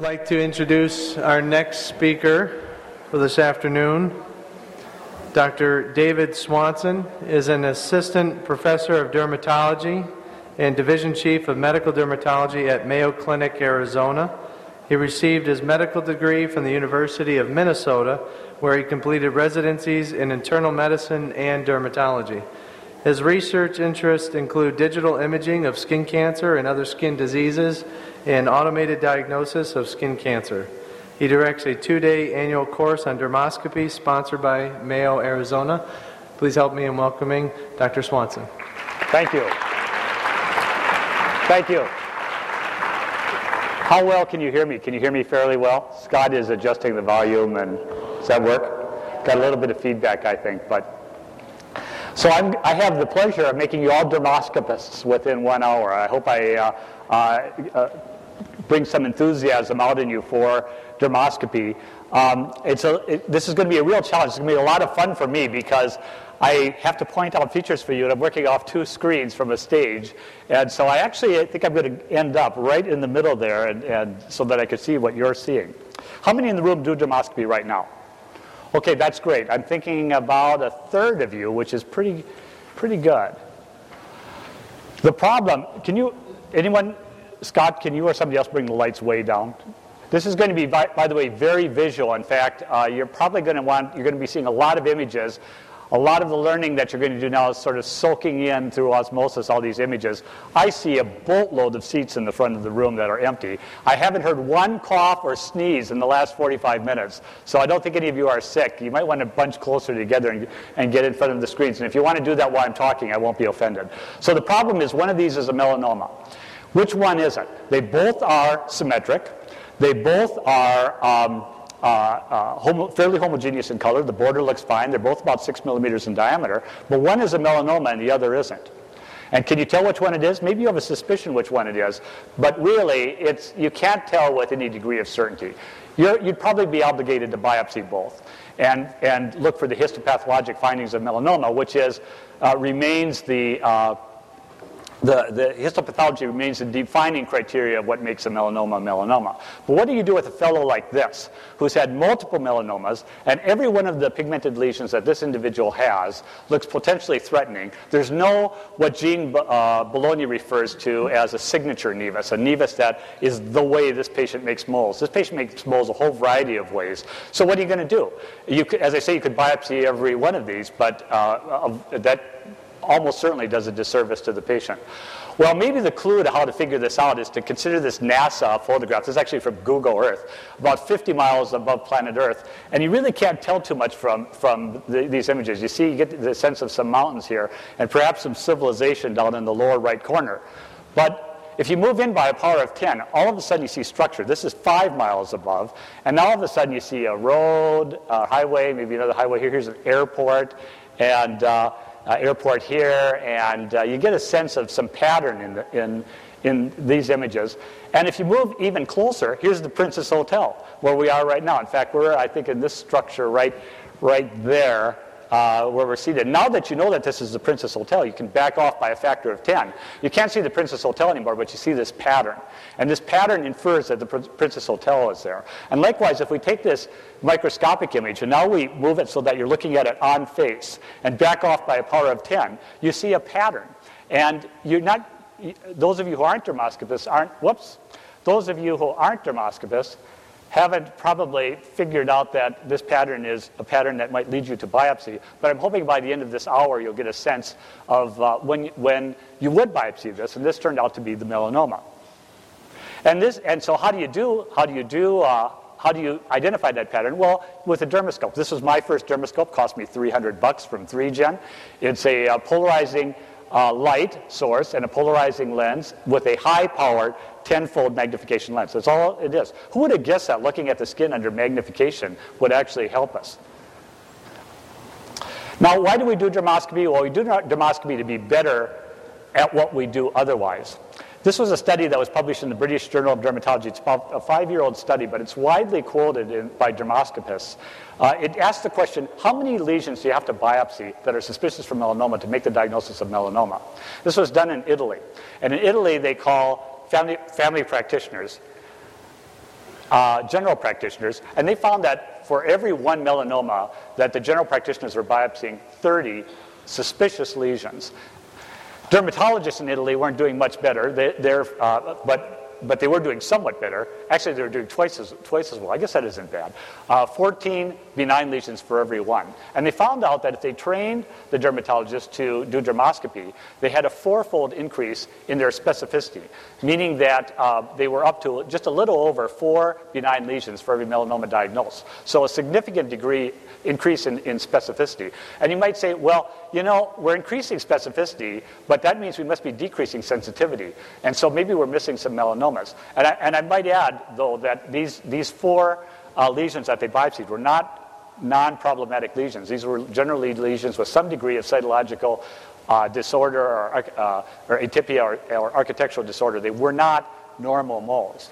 I'd like to introduce our next speaker for this afternoon. Dr. David Swanson is an assistant professor of dermatology and division chief of medical dermatology at Mayo Clinic, Arizona. He received his medical degree from the University of Minnesota, where he completed residencies in internal medicine and dermatology. His research interests include digital imaging of skin cancer and other skin diseases and automated diagnosis of skin cancer. He directs a two day annual course on dermoscopy sponsored by Mayo, Arizona. Please help me in welcoming Dr. Swanson. Thank you. Thank you. How well can you hear me? Can you hear me fairly well? Scott is adjusting the volume, and does that work? Got a little bit of feedback, I think, but so I'm, i have the pleasure of making you all dermoscopists within one hour. I hope I uh, uh, uh, bring some enthusiasm out in you for dermoscopy. Um, it's a, it, this is going to be a real challenge. It's going to be a lot of fun for me because I have to point out features for you, and I'm working off two screens from a stage. And so I actually I think I'm going to end up right in the middle there, and, and so that I can see what you're seeing. How many in the room do dermoscopy right now? Okay, that's great. I'm thinking about a third of you, which is pretty, pretty good. The problem, can you, anyone, Scott, can you or somebody else bring the lights way down? This is going to be, by, by the way, very visual. In fact, uh, you're probably going to want, you're going to be seeing a lot of images a lot of the learning that you're going to do now is sort of soaking in through osmosis all these images. I see a boatload of seats in the front of the room that are empty. I haven't heard one cough or sneeze in the last 45 minutes, so I don't think any of you are sick. You might want to bunch closer together and, and get in front of the screens. And if you want to do that while I'm talking, I won't be offended. So the problem is one of these is a melanoma. Which one is it? They both are symmetric. They both are. Um, uh, uh, homo- fairly homogeneous in color. The border looks fine. They're both about six millimeters in diameter, but one is a melanoma and the other isn't. And can you tell which one it is? Maybe you have a suspicion which one it is, but really, it's, you can't tell with any degree of certainty. you would probably be obligated to biopsy both and, and look for the histopathologic findings of melanoma, which is, uh, remains the uh, the, the histopathology remains the defining criteria of what makes a melanoma a melanoma. But what do you do with a fellow like this, who's had multiple melanomas, and every one of the pigmented lesions that this individual has looks potentially threatening? There's no, what Jean uh, Bolognia refers to as a signature nevus, a nevus that is the way this patient makes moles. This patient makes moles a whole variety of ways. So what are you going to do? You could, as I say, you could biopsy every one of these, but uh, that almost certainly does a disservice to the patient. Well, maybe the clue to how to figure this out is to consider this NASA photograph. This is actually from Google Earth, about 50 miles above planet Earth. And you really can't tell too much from, from the, these images. You see, you get the sense of some mountains here and perhaps some civilization down in the lower right corner. But if you move in by a power of 10, all of a sudden you see structure. This is five miles above. And now all of a sudden you see a road, a highway, maybe another highway here. Here's an airport. And uh, airport here, and uh, you get a sense of some pattern in, the, in, in these images. And if you move even closer, here's the Princess Hotel, where we are right now. In fact, we're, I think, in this structure right, right there uh, where we're seated. Now that you know that this is the Princess Hotel, you can back off by a factor of 10. You can't see the Princess Hotel anymore, but you see this pattern. And this pattern infers that the Princess Hotel is there. And likewise, if we take this microscopic image and now we move it so that you're looking at it on face and back off by a power of 10, you see a pattern. And you're not, those of you who aren't dermoscopists aren't, whoops, those of you who aren't dermoscopists haven't probably figured out that this pattern is a pattern that might lead you to biopsy. But I'm hoping by the end of this hour you'll get a sense of uh, when, when you would biopsy this, and this turned out to be the melanoma. And, this, and so how do you do, how do you do, uh, how do you identify that pattern? Well, with a dermoscope. This was my first dermoscope, cost me 300 bucks from 3Gen. It's a uh, polarizing uh, light source and a polarizing lens with a high powered tenfold magnification lens. That's all it is. Who would have guessed that looking at the skin under magnification would actually help us? Now, why do we do dermoscopy? Well, we do dermoscopy to be better at what we do otherwise. This was a study that was published in the British Journal of Dermatology. It's a five year old study, but it's widely quoted in, by dermoscopists. Uh, it asked the question how many lesions do you have to biopsy that are suspicious for melanoma to make the diagnosis of melanoma? This was done in Italy. And in Italy, they call family, family practitioners uh, general practitioners, and they found that for every one melanoma, that the general practitioners were biopsying 30 suspicious lesions. Dermatologists in Italy weren't doing much better, they, uh, but but they were doing somewhat better. Actually, they were doing twice as, twice as well. I guess that isn't bad. Uh, 14 benign lesions for every one. And they found out that if they trained the dermatologist to do dermoscopy, they had a fourfold increase in their specificity, meaning that uh, they were up to just a little over four benign lesions for every melanoma diagnosed. So a significant degree increase in, in specificity. And you might say, well, you know, we're increasing specificity, but that means we must be decreasing sensitivity. And so maybe we're missing some melanomas. And I, and I might add, though, that these, these four uh, lesions that they biopsied were not non-problematic lesions. These were generally lesions with some degree of cytological uh, disorder or, uh, or atypia or, or architectural disorder. They were not normal moles.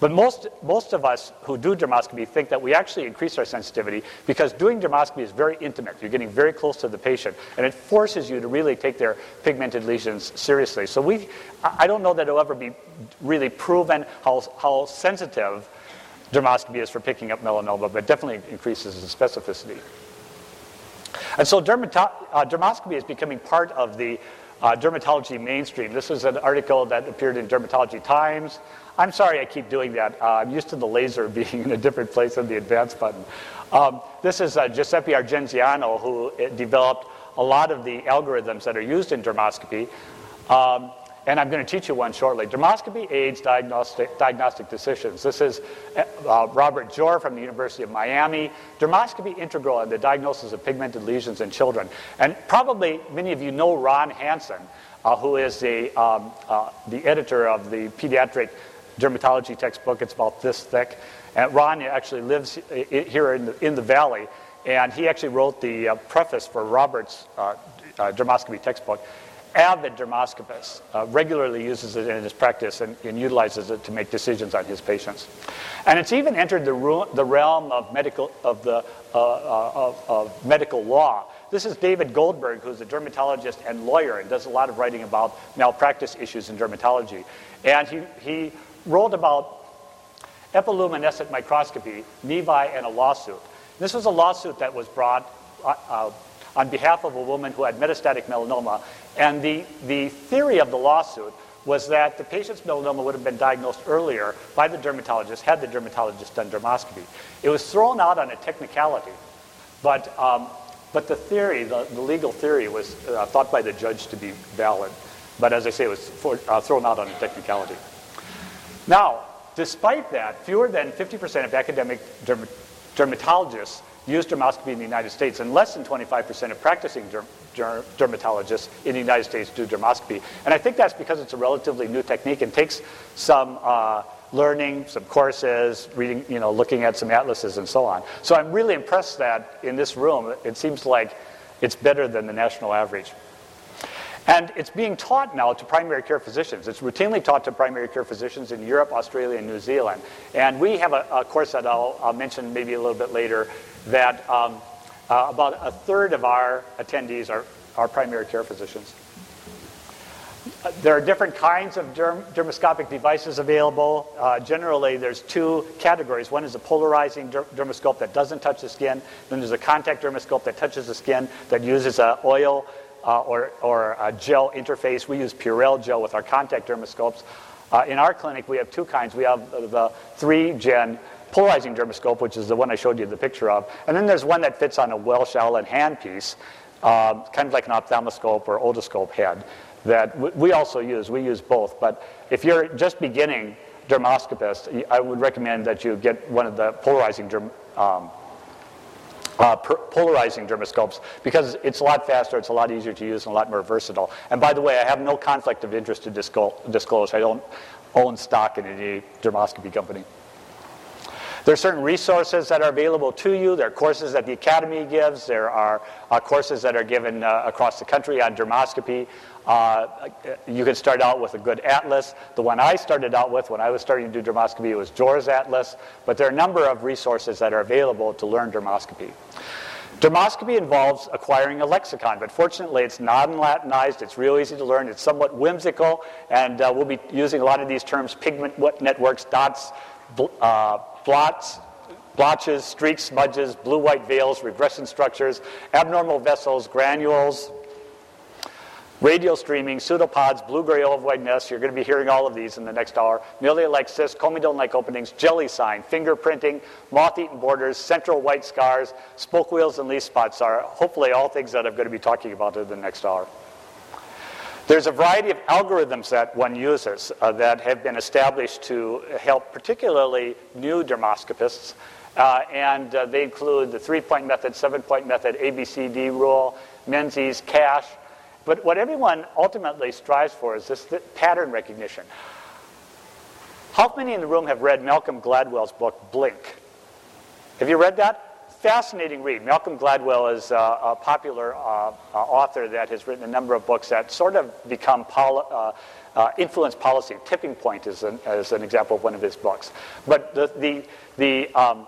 But most, most of us who do dermoscopy think that we actually increase our sensitivity because doing dermoscopy is very intimate. You're getting very close to the patient, and it forces you to really take their pigmented lesions seriously. So we, I don't know that it'll ever be really proven how, how sensitive dermoscopy is for picking up melanoma, but definitely increases the specificity. And so dermato- uh, dermoscopy is becoming part of the uh, dermatology mainstream. This is an article that appeared in Dermatology Times. I'm sorry I keep doing that. Uh, I'm used to the laser being in a different place than the advance button. Um, this is uh, Giuseppe Argenziano, who uh, developed a lot of the algorithms that are used in dermoscopy. Um, and I'm going to teach you one shortly. Dermoscopy aids diagnostic, diagnostic decisions. This is uh, Robert Johr from the University of Miami. Dermoscopy integral in the diagnosis of pigmented lesions in children. And probably many of you know Ron Hansen, uh, who is the, um, uh, the editor of the pediatric dermatology textbook. It's about this thick. And Ron actually lives here in the, in the valley, and he actually wrote the uh, preface for Robert's uh, uh, dermoscopy textbook. Avid dermoscopist, uh, regularly uses it in his practice and, and, utilizes it to make decisions on his patients. And it's even entered the, ru- the realm of medical, of, the, uh, uh, of, of medical law. This is David Goldberg, who's a dermatologist and lawyer and does a lot of writing about malpractice issues in dermatology. And he, he wrote about epiluminescent microscopy, Nevi, and a lawsuit. This was a lawsuit that was brought uh, uh, on behalf of a woman who had metastatic melanoma. And the, the theory of the lawsuit was that the patient's melanoma would have been diagnosed earlier by the dermatologist had the dermatologist done dermoscopy. It was thrown out on a technicality, but, um, but the theory, the, the legal theory, was uh, thought by the judge to be valid. But as I say, it was for, uh, thrown out on a technicality. Now, despite that, fewer than 50% of academic derm- dermatologists use dermoscopy in the United States, and less than 25% of practicing derm- derm- dermatologists in the United States do dermoscopy. And I think that's because it's a relatively new technique and takes some uh, learning, some courses, reading, you know, looking at some atlases and so on. So I'm really impressed that in this room, it seems like it's better than the national average. And it's being taught now to primary care physicians. It's routinely taught to primary care physicians in Europe, Australia, and New Zealand. And we have a, a course that I'll, I'll, mention maybe a little bit later that um, uh, about a third of our attendees are, are primary care physicians. There are different kinds of derm- dermoscopic devices available. Uh, generally, there's two categories. One is a polarizing der- dermoscope that doesn't touch the skin. Then there's a contact dermoscope that touches the skin that uses an oil uh, or, or a gel interface. We use Purell gel with our contact dermoscopes. Uh, in our clinic, we have two kinds. We have the 3Gen polarizing dermoscope, which is the one I showed you the picture of. And then there's one that fits on a Welch Allyn handpiece, uh, kind of like an ophthalmoscope or otoscope head that we also use. We use both. But if you're just beginning dermoscopist, I would recommend that you get one of the polarizing derm, um, uh, polarizing dermoscopes because it's a lot faster, it's a lot easier to use, and a lot more versatile. And by the way, I have no conflict of interest to disclose. I don't own stock in any dermoscopy company. There are certain resources that are available to you. There are courses that the Academy gives. There are uh, courses that are given uh, across the country on dermoscopy. Uh, you can start out with a good atlas. The one I started out with when I was starting to do dermoscopy was Johr's Atlas, but there are a number of resources that are available to learn dermoscopy. Dermoscopy involves acquiring a lexicon, but fortunately it's non-Latinized, it's real easy to learn, it's somewhat whimsical, and uh, we'll be using a lot of these terms, pigment networks, dots, uh, blots, blotches, streaks, smudges, blue-white veils, regression structures, abnormal vessels, granules, radial streaming, pseudopods, blue-gray ovoid nests. You're going to be hearing all of these in the next hour. Milia-like cysts, comedone-like openings, jelly sign, fingerprinting, moth-eaten borders, central white scars, spoke wheels, and leaf spots are hopefully all things that I'm going to be talking about in the next hour. There's a variety of algorithms that one uses uh, that have been established to help particularly new dermoscopists. Uh, and uh, they include the three-point method, seven-point method, ABCD rule, Menzies, CASH, but what everyone ultimately strives for is this pattern recognition. How many in the room have read Malcolm Gladwell's book, Blink? Have you read that? Fascinating read. Malcolm Gladwell is uh, a popular uh, uh, author that has written a number of books that sort of become poli- uh, influence policy. Tipping Point is an, is an example of one of his books. But the, the, the um,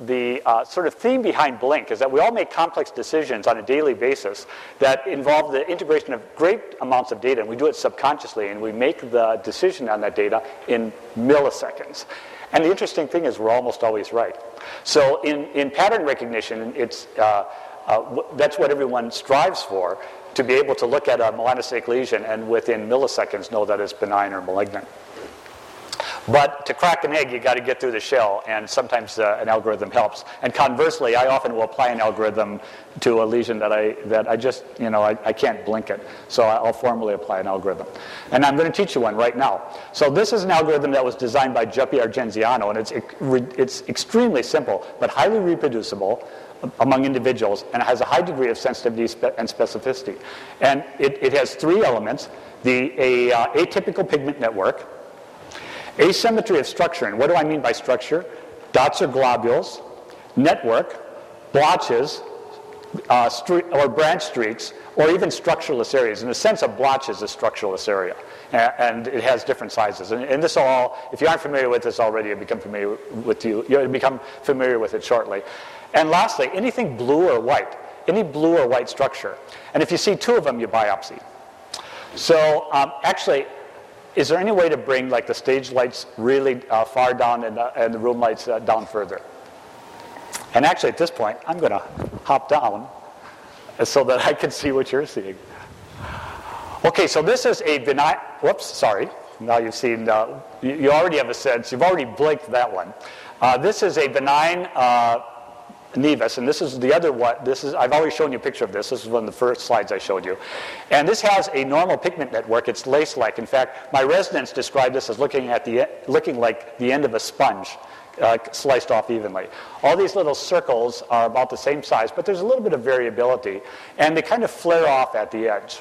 the uh, sort of theme behind Blink is that we all make complex decisions on a daily basis that involve the integration of great amounts of data, and we do it subconsciously, and we make the decision on that data in milliseconds. And the interesting thing is, we're almost always right. So, in, in pattern recognition, it's, uh, uh, that's what everyone strives for to be able to look at a melanocytic lesion and within milliseconds know that it's benign or malignant. But to crack an egg, you got to get through the shell, and sometimes uh, an algorithm helps. And conversely, I often will apply an algorithm to a lesion that I, that I just, you know, I, I can't blink it. So I'll formally apply an algorithm. And I'm going to teach you one right now. So this is an algorithm that was designed by Giuseppe Argenziano, and it's, it's extremely simple, but highly reproducible among individuals, and it has a high degree of sensitivity and specificity. And it, it has three elements. The a, uh, atypical pigment network, Asymmetry of structure, and what do I mean by structure? Dots or globules, network, blotches, uh, or branch streaks, or even structureless areas. In the sense, of blotches is a structureless area, and it has different sizes. And, and, this all, if you aren't familiar with this already, you become familiar with you. You'll become familiar with it shortly. And lastly, anything blue or white, any blue or white structure. And if you see two of them, you biopsy. So um, actually, is there any way to bring like the stage lights really uh, far down and, uh, and, the room lights uh, down further? And actually, at this point, I'm going to hop down so that I can see what you're seeing. Okay, so this is a benign. Whoops, sorry. Now you've seen. Uh, you, you, already have a sense. You've already blinked that one. Uh, this is a benign nevus, and this is the other one. This is I've already shown you a picture of this. This is one of the first slides I showed you, and this has a normal pigment network. It's lace-like. In fact, my residents describe this as looking at the looking like the end of a sponge. Uh, sliced off evenly. All these little circles are about the same size, but there's a little bit of variability, and they kind of flare off at the edge.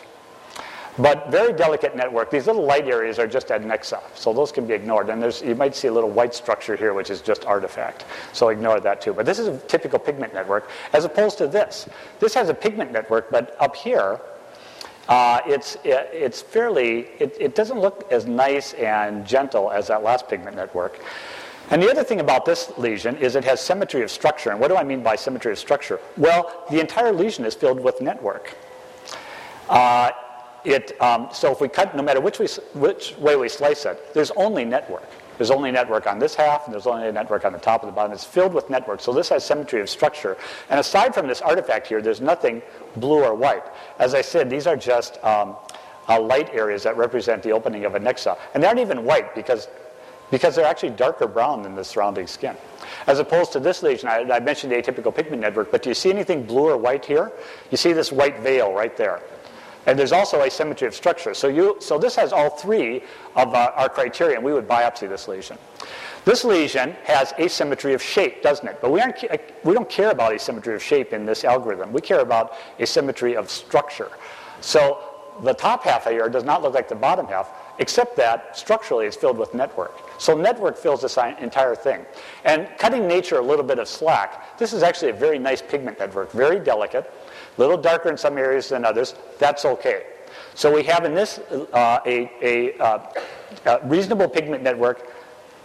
But very delicate network. These little light areas are just adnexa, so those can be ignored. And there's, you might see a little white structure here, which is just artifact. So ignore that too. But this is a typical pigment network, as opposed to this. This has a pigment network, but up here, uh, it's, it, it's fairly, it, it doesn't look as nice and gentle as that last pigment network. And the other thing about this lesion is it has symmetry of structure. And what do I mean by symmetry of structure? Well, the entire lesion is filled with network. Uh, it, um, so if we cut, no matter which, we, which way we slice it, there's only network. There's only network on this half, and there's only a network on the top and the bottom. It's filled with network. So this has symmetry of structure. And aside from this artifact here, there's nothing blue or white. As I said, these are just um, uh, light areas that represent the opening of adnexa. And they aren't even white because, because they're actually darker brown than the surrounding skin. As opposed to this lesion, I, I mentioned the atypical pigment network, but do you see anything blue or white here? You see this white veil right there. And there's also asymmetry of structure. So, you, so this has all three of uh, our criteria, and we would biopsy this lesion. This lesion has asymmetry of shape, doesn't it? But we, aren't, we don't care about asymmetry of shape in this algorithm. We care about asymmetry of structure. So the top half here does not look like the bottom half, except that structurally it's filled with network. So network fills this entire thing. And cutting nature a little bit of slack, this is actually a very nice pigment network, very delicate a little darker in some areas than others. That's okay. So we have in this uh, a, a, uh, a, reasonable pigment network,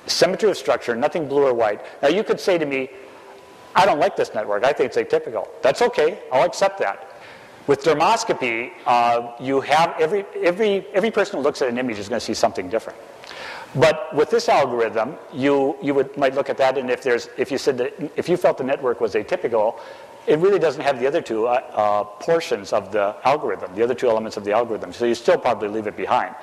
symmetry of structure, nothing blue or white. Now you could say to me, I don't like this network. I think it's atypical. That's okay. I'll accept that. With dermoscopy, uh, you have every, every, every person who looks at an image is going to see something different. But with this algorithm, you, you would, might look at that, and if, there's, if you said that if you felt the network was atypical, it really doesn't have the other two uh, uh, portions of the algorithm, the other two elements of the algorithm. So you still probably leave it behind.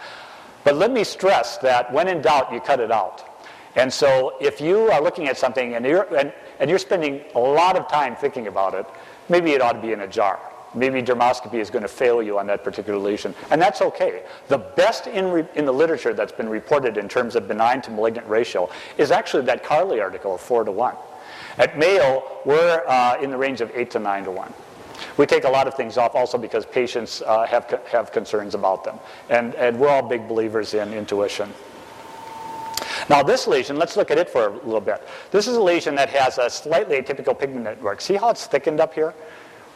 But let me stress that when in doubt, you cut it out. And so if you are looking at something and you're, and, and you're spending a lot of time thinking about it, maybe it ought to be in a jar. Maybe dermoscopy is going to fail you on that particular lesion. And that's okay. The best in, re, in the literature that's been reported in terms of benign to malignant ratio is actually that Carli article of 4 to 1. At Mayo, we're uh, in the range of 8 to 9 to 1. We take a lot of things off also because patients uh, have, have concerns about them. And, and we're all big believers in intuition. Now this lesion, let's look at it for a little bit. This is a lesion that has a slightly atypical pigment network. See how it's thickened up here?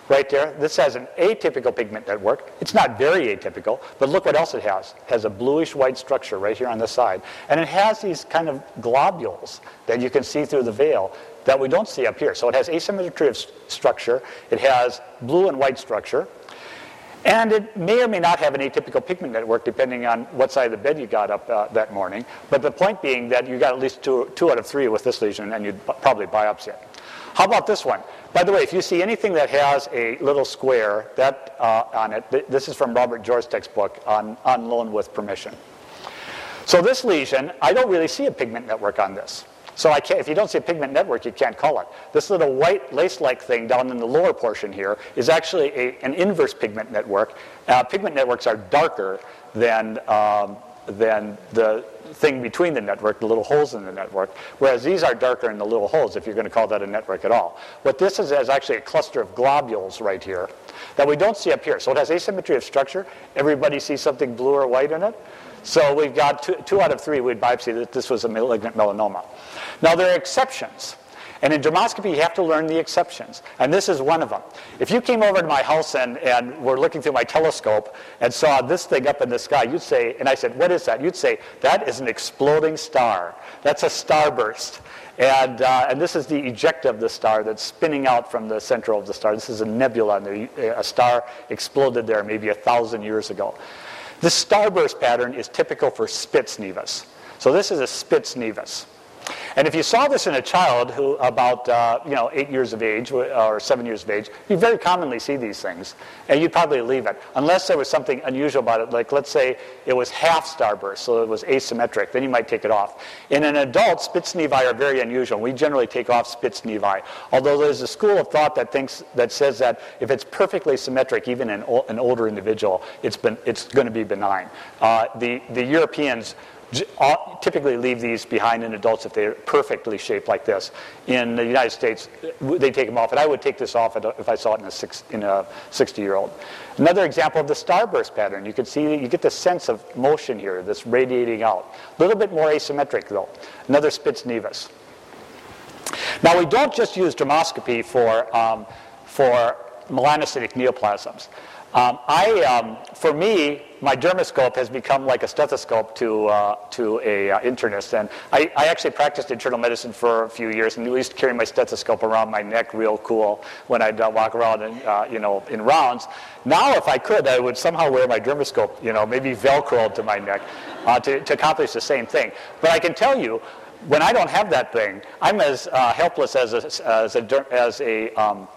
Right there. This has an atypical pigment network. It's not very atypical, but look what else it has. It has a bluish white structure right here on the side. And it has these kind of globules that you can see through the veil that we don't see up here. So it has asymmetry of structure, it has blue and white structure, and it may or may not have an atypical pigment network depending on what side of the bed you got up uh, that morning. But the point being that you got at least two, two out of three with this lesion and you'd probably biopsy it. How about this one? By the way, if you see anything that has a little square that uh, on it, th- this is from Robert Jorstek's book on, on loan with permission. So this lesion, I don't really see a pigment network on this. So if you don't see a pigment network, you can't call it. This little white lace-like thing down in the lower portion here is actually a, an inverse pigment network. Uh, pigment networks are darker than, um, than the thing between the network, the little holes in the network, whereas these are darker in the little holes, if you're going to call that a network at all. What this is is actually a cluster of globules right here that we don't see up here. So it has asymmetry of structure. Everybody sees something blue or white in it. So we've got two, two out of three we'd biopsy that this was a malignant melanoma. Now, there are exceptions. And in dermoscopy, you have to learn the exceptions. And this is one of them. If you came over to my house and, and were looking through my telescope and saw this thing up in the sky, you'd say, and I said, What is that? You'd say, That is an exploding star. That's a starburst. And, uh, and this is the ejecta of the star that's spinning out from the center of the star. This is a nebula, and a star exploded there maybe a thousand years ago. This starburst pattern is typical for Spitz nevus. So this is a Spitz nevus. And if you saw this in a child who about uh, you know eight years of age or seven years of age, you very commonly see these things, and you'd probably leave it unless there was something unusual about it. Like let's say it was half starburst, so it was asymmetric, then you might take it off. In an adult, Spitz nevi are very unusual. We generally take off Spitz nevi, although there's a school of thought that thinks that says that if it's perfectly symmetric, even in an older individual, it's been it's going to be benign. Uh, the the Europeans typically leave these behind in adults if they're perfectly shaped like this. In the United States, they take them off, and I would take this off if I saw it in a, six, in a 60-year-old. Another example of the starburst pattern. You can see you get the sense of motion here, this radiating out. A little bit more asymmetric, though. Another Spitz nevus. Now, we don't just use dermoscopy for, um, for melanocytic neoplasms. Um, I, um, for me, my dermoscope has become like a stethoscope to, uh, to a uh, internist. And I, I, actually practiced internal medicine for a few years, and used to carry my stethoscope around my neck real cool when I'd uh, walk around in, uh, you know, in rounds. Now, if I could, I would somehow wear my dermoscope, you know, maybe velcroed to my neck uh, to, to accomplish the same thing. But I can tell you, when I don't have that thing, I'm as uh, helpless as a, as a, as a um,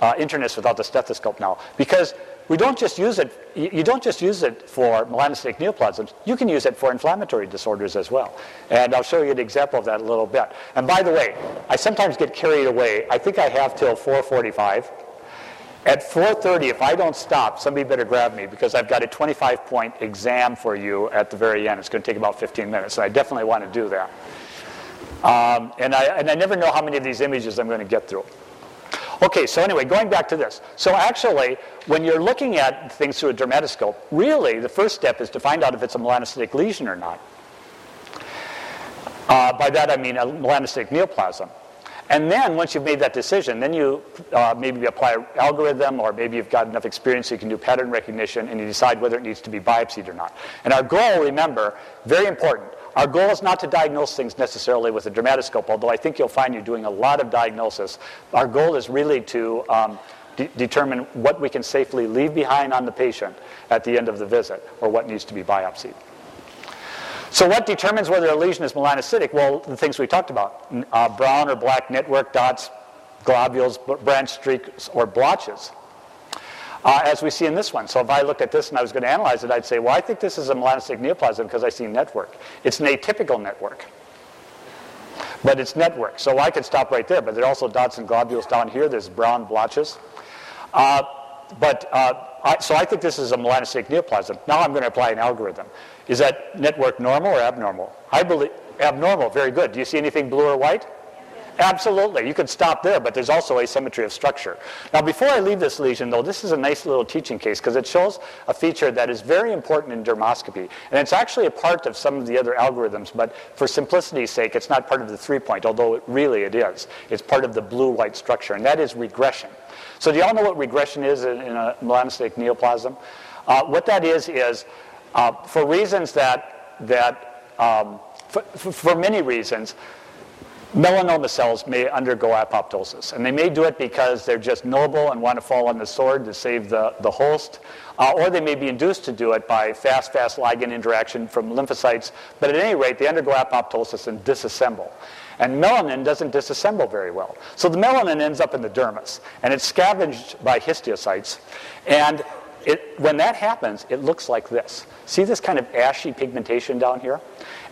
internist without the stethoscope now. Because we don't just use it, you don't just use it for melanocytic neoplasms, you can use it for inflammatory disorders as well. And I'll show you an example of that a little bit. And by the way, I sometimes get carried away. I think I have till 445. At 4.30, if I don't stop, somebody better grab me because I've got a 25-point exam for you at the very end. It's going to take about 15 minutes, and I definitely want to do that. Um, and, I, and I never know how many of these images I'm going to get through. Okay, so anyway, going back to this. So actually, when you're looking at things through a dermatoscope, really the first step is to find out if it's a melanocytic lesion or not. Uh, by that I mean a melanocytic neoplasm. And then once you've made that decision, then you uh, maybe apply an algorithm or maybe you've got enough experience so you can do pattern recognition and you decide whether it needs to be biopsied or not. And our goal, remember, very important, our goal is not to diagnose things necessarily with a dermatoscope, although I think you'll find you're doing a lot of diagnosis. Our goal is really to um, de- determine what we can safely leave behind on the patient at the end of the visit or what needs to be biopsied. So what determines whether a lesion is melanocytic? Well, the things we talked about, uh, brown or black network dots, globules, branch streaks, or blotches. Uh, as we see in this one. So if I looked at this and I was going to analyze it, I'd say, well, I think this is a melanocytic neoplasm because I see network. It's an atypical network. But it's network. So I could stop right there. But there are also dots and globules down here. There's brown blotches. Uh, but uh, I, so I think this is a melanocytic neoplasm. Now I'm going to apply an algorithm. Is that network normal or abnormal? I believe abnormal. Very good. Do you see anything blue or white? Absolutely. You could stop there, but there's also asymmetry of structure. Now, before I leave this lesion, though, this is a nice little teaching case because it shows a feature that is very important in dermoscopy. And it's actually a part of some of the other algorithms, but for simplicity's sake, it's not part of the three point, although it, really it is. It's part of the blue white structure, and that is regression. So, do you all know what regression is in, in a melanocytic neoplasm? Uh, what that is, is uh, for reasons that, that um, for, for many reasons, melanoma cells may undergo apoptosis. And they may do it because they're just noble and want to fall on the sword to save the, the host. Uh, or they may be induced to do it by Fas, Fas ligand interaction from lymphocytes. But at any rate, they undergo apoptosis and disassemble. And melanin doesn't disassemble very well. So the melanin ends up in the dermis, and it's scavenged by histiocytes. And it, when that happens, it looks like this. See this kind of ashy pigmentation down here?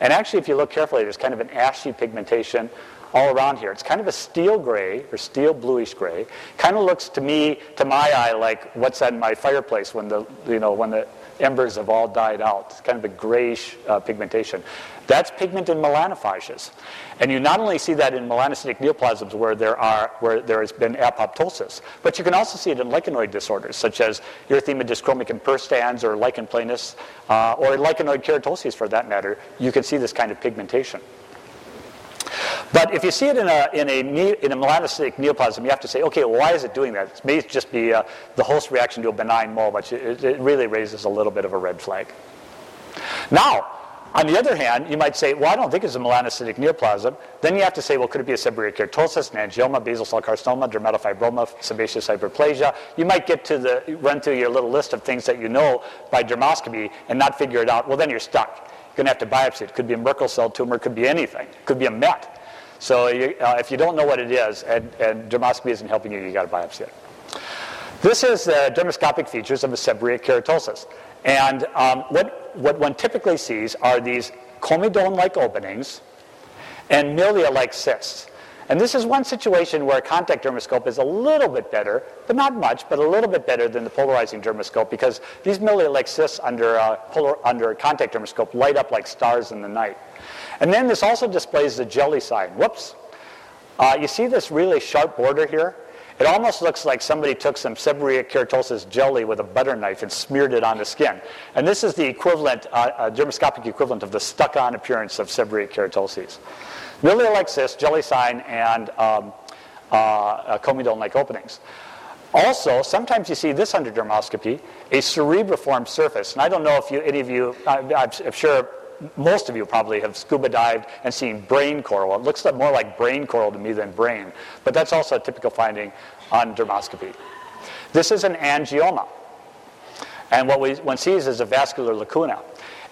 And actually, if you look carefully, there's kind of an ashy pigmentation all around here. It's kind of a steel gray or steel bluish gray. Kind of looks to me, to my eye, like what's in my fireplace when the, you know, when the embers have all died out. It's kind of a grayish uh, pigmentation. That's pigment in melanophages. And you not only see that in melanocytic neoplasms where there, are, where there has been apoptosis, but you can also see it in lichenoid disorders such as erythema dyschromicum perstans or lichen planus uh, or lichenoid keratoses for that matter. You can see this kind of pigmentation. But if you see it in a, in a, in a melanocytic neoplasm, you have to say, okay, well, why is it doing that? It may just be uh, the host reaction to a benign mole, but it, it really raises a little bit of a red flag. Now, on the other hand, you might say, well, I don't think it's a melanocytic neoplasm. Then you have to say, well, could it be a seborrheic keratosis, an angioma, basal cell carcinoma, dermatofibroma, sebaceous hyperplasia? You might get to the, run through your little list of things that you know by dermoscopy and not figure it out. Well, then you're stuck. You're going to have to biopsy it. Could be a Merkel cell tumor, it could be anything. It could be a MET. So you, uh, if you don't know what it is and, and dermoscopy isn't helping you, you got to biopsy it. This is the dermoscopic features of a seborrheic keratosis. And um, what, what one typically sees are these comedone-like openings and milia-like cysts. And this is one situation where a contact dermoscope is a little bit better, but not much, but a little bit better than the polarizing dermoscope because these milia-like cysts under, a polar, under a contact dermoscope light up like stars in the night. And then this also displays the jelly sign. Whoops. Uh, you see this really sharp border here? It almost looks like somebody took some seborrheic keratosis jelly with a butter knife and smeared it on the skin. And this is the equivalent, uh, uh, dermoscopic equivalent of the stuck-on appearance of seborrheic keratoses. Milia like cyst, jelly sign, and um, uh, uh, comedone-like openings. Also, sometimes you see this under dermoscopy, a cerebriform surface. And I don't know if you, any of you, I'm sure most of you probably have scuba dived and seen brain coral. It looks more like brain coral to me than brain, but that's also a typical finding on dermoscopy. This is an angioma. And what we, one sees is a vascular lacuna.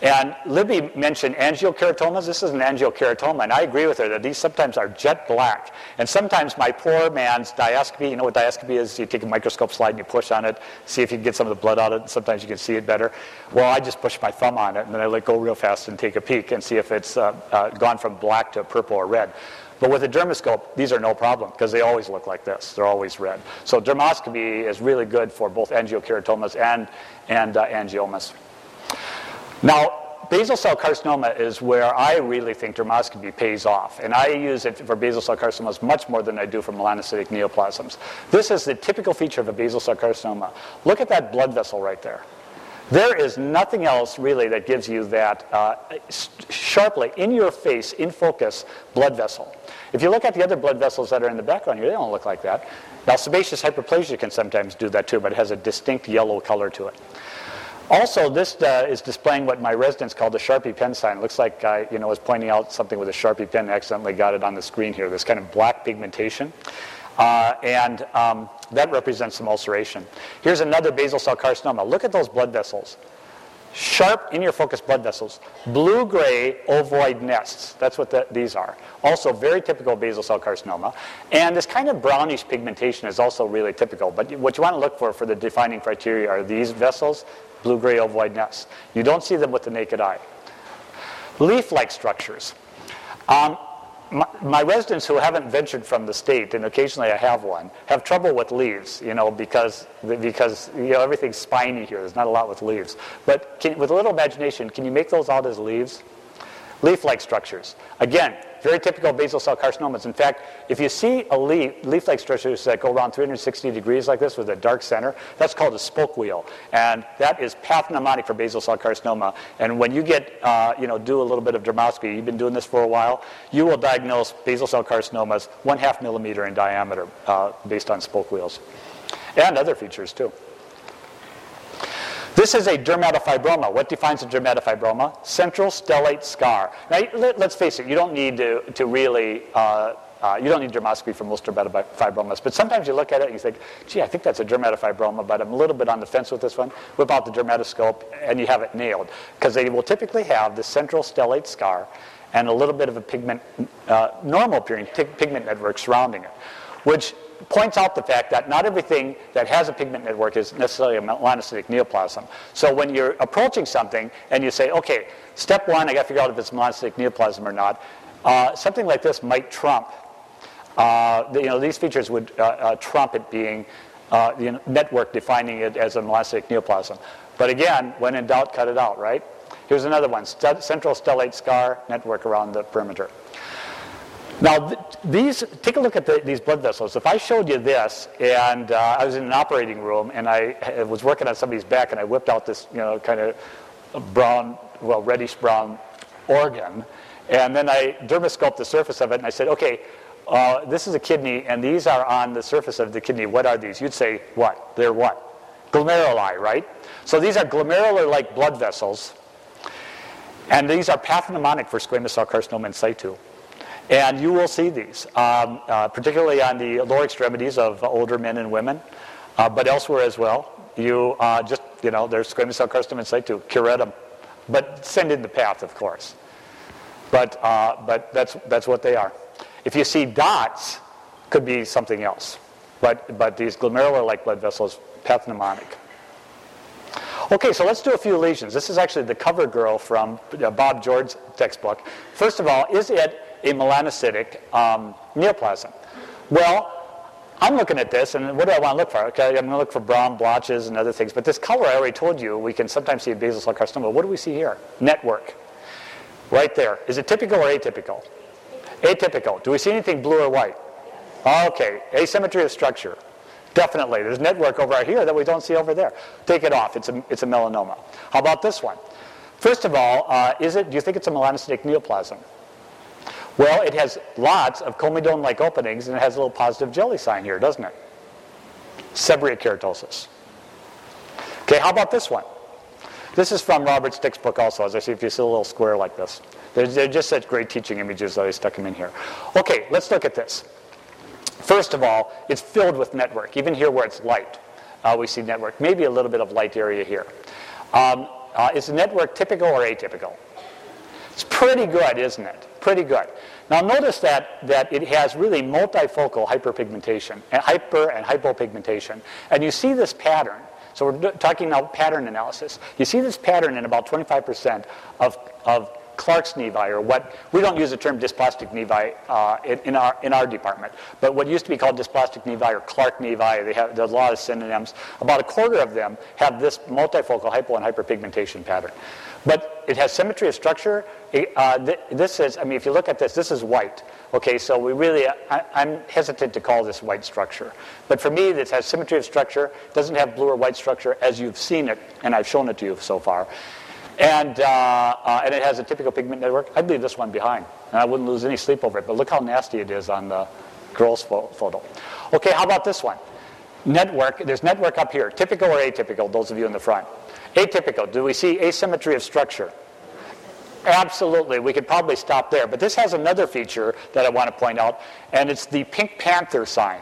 And Libby mentioned angiokeratomas. This is an angiokeratoma, and I agree with her that these sometimes are jet black. And sometimes my poor man's diascopy, you know what diascopy is? You take a microscope slide and you push on it, see if you can get some of the blood out of it, and sometimes you can see it better. Well, I just push my thumb on it, and then I let go real fast and take a peek and see if it's uh, uh, gone from black to purple or red. But with a dermoscope, these are no problem because they always look like this. They're always red. So dermoscopy is really good for both angiokeratomas and, and uh, angiomas. Now, basal cell carcinoma is where I really think dermoscopy pays off. And I use it for basal cell carcinomas much more than I do for melanocytic neoplasms. This is the typical feature of a basal cell carcinoma. Look at that blood vessel right there. There is nothing else really that gives you that uh, sharply, in your face, in focus blood vessel. If you look at the other blood vessels that are in the background here, they don't look like that. Now, sebaceous hyperplasia can sometimes do that too, but it has a distinct yellow color to it. Also, this uh, is displaying what my residents call the Sharpie pen sign. It looks like I you know, was pointing out something with a Sharpie pen and accidentally got it on the screen here, this kind of black pigmentation. Uh, and um, that represents some ulceration. Here's another basal cell carcinoma. Look at those blood vessels. sharp in your focus blood vessels, blue gray ovoid nests. That's what the, these are. Also, very typical basal cell carcinoma. And this kind of brownish pigmentation is also really typical. But what you want to look for for the defining criteria are these vessels, blue gray ovoid nests. You don't see them with the naked eye. Leaf like structures. Um, my, my, residents who haven't ventured from the state, and occasionally I have one, have trouble with leaves, you know, because, because you know, everything's spiny here. There's not a lot with leaves. But can, with a little imagination, can you make those out as leaves? Leaf-like structures. Again, very typical basal cell carcinomas. In fact, if you see a leaf, leaf-like structures that go around 360 degrees like this with a dark center, that's called a spoke wheel. And that is pathognomonic for basal cell carcinoma. And when you get, uh, you know, do a little bit of dermoscopy, you've been doing this for a while, you will diagnose basal cell carcinomas one half millimeter in diameter uh, based on spoke wheels. And other features too. This is a dermatofibroma. What defines a dermatofibroma? Central stellate scar. Now, let, us face it, you don't need to, to really, uh, uh, you don't need dermoscopy for most dermatofibromas, but sometimes you look at it and you think, gee, I think that's a dermatofibroma, but I'm a little bit on the fence with this one. Whip out the dermatoscope and you have it nailed. Because they will typically have the central stellate scar and a little bit of a pigment, uh, normal appearing pigment network surrounding it, which points out the fact that not everything that has a pigment network is necessarily a melanocytic neoplasm. So when you're approaching something and you say, okay, step one, I got to figure out if it's melanocytic neoplasm or not, uh, something like this might trump. Uh, you know, these features would uh, uh trump it being uh, the network defining it as a melanocytic neoplasm. But again, when in doubt, cut it out, right? Here's another one, St central stellate scar network around the perimeter. Now, th these, take a look at the, these blood vessels. If I showed you this, and uh, I was in an operating room, and I was working on somebody's back, and I whipped out this, you know, kind of brown, well, reddish brown organ, and then I dermoscoped the surface of it, and I said, okay, uh, this is a kidney, and these are on the surface of the kidney. What are these? You'd say, what? They're what? Glomeruli, right? So these are glomerular-like blood vessels, and these are pathognomonic for squamous cell carcinoma in situ. And you will see these, um, uh, particularly on the lower extremities of older men and women, uh, but elsewhere as well. You uh, just, you know, there's squamous cell carcinoma in situ, curette them, but send in the path, of course. But, uh, but that's, that's what they are. If you see dots, could be something else. But, but these glomerular-like blood vessels, pathognomonic. Okay, so let's do a few lesions. This is actually the cover girl from uh, Bob George's textbook. First of all, is it a melanocytic um, neoplasm. Well, I'm looking at this, and what do I want to look for? Okay, I'm going to look for brown blotches and other things. But this color, I already told you, we can sometimes see basal cell carcinoma. What do we see here? Network. Right there. Is it typical or atypical? Atypical. Do we see anything blue or white? Okay. Asymmetry of structure. Definitely. There's network over here that we don't see over there. Take it off. It's a, it's a melanoma. How about this one? First of all, uh, is it, do you think it's a melanocytic neoplasm? Well, it has lots of comedone-like openings, and it has a little positive jelly sign here, doesn't it? Seborrheic keratosis. Okay, how about this one? This is from Robert's book also, as I see if you see a little square like this. They're, they're just such great teaching images that I stuck them in here. Okay, let's look at this. First of all, it's filled with network. Even here where it's light, uh, we see network. Maybe a little bit of light area here. Um, uh, is the network typical or atypical? It's pretty good, isn't it? pretty good. Now notice that, that it has really multifocal hyperpigmentation, and hyper and hypopigmentation. And you see this pattern. So we're talking now pattern analysis. You see this pattern in about 25% of, of Clark's nevi, or what we don't use the term dysplastic nevi uh, in, in, our, in our department, but what used to be called dysplastic nevi or Clark nevi, they have there's a lot of synonyms. About a quarter of them have this multifocal hypo and hyperpigmentation pattern. But it has symmetry of structure. Uh, th this is, I mean, if you look at this, this is white. Okay, so we really, I, am hesitant to call this white structure. But for me, this has symmetry of structure, doesn't have blue or white structure as you've seen it, and I've shown it to you so far. And, uh, uh, and it has a typical pigment network. I'd leave this one behind, and I wouldn't lose any sleep over it. But look how nasty it is on the girl's photo. Okay, how about this one? Network, there's network up here, typical or atypical, those of you in the front. Atypical. Do we see asymmetry of structure? Absolutely. We could probably stop there. But this has another feature that I want to point out, and it's the Pink Panther sign.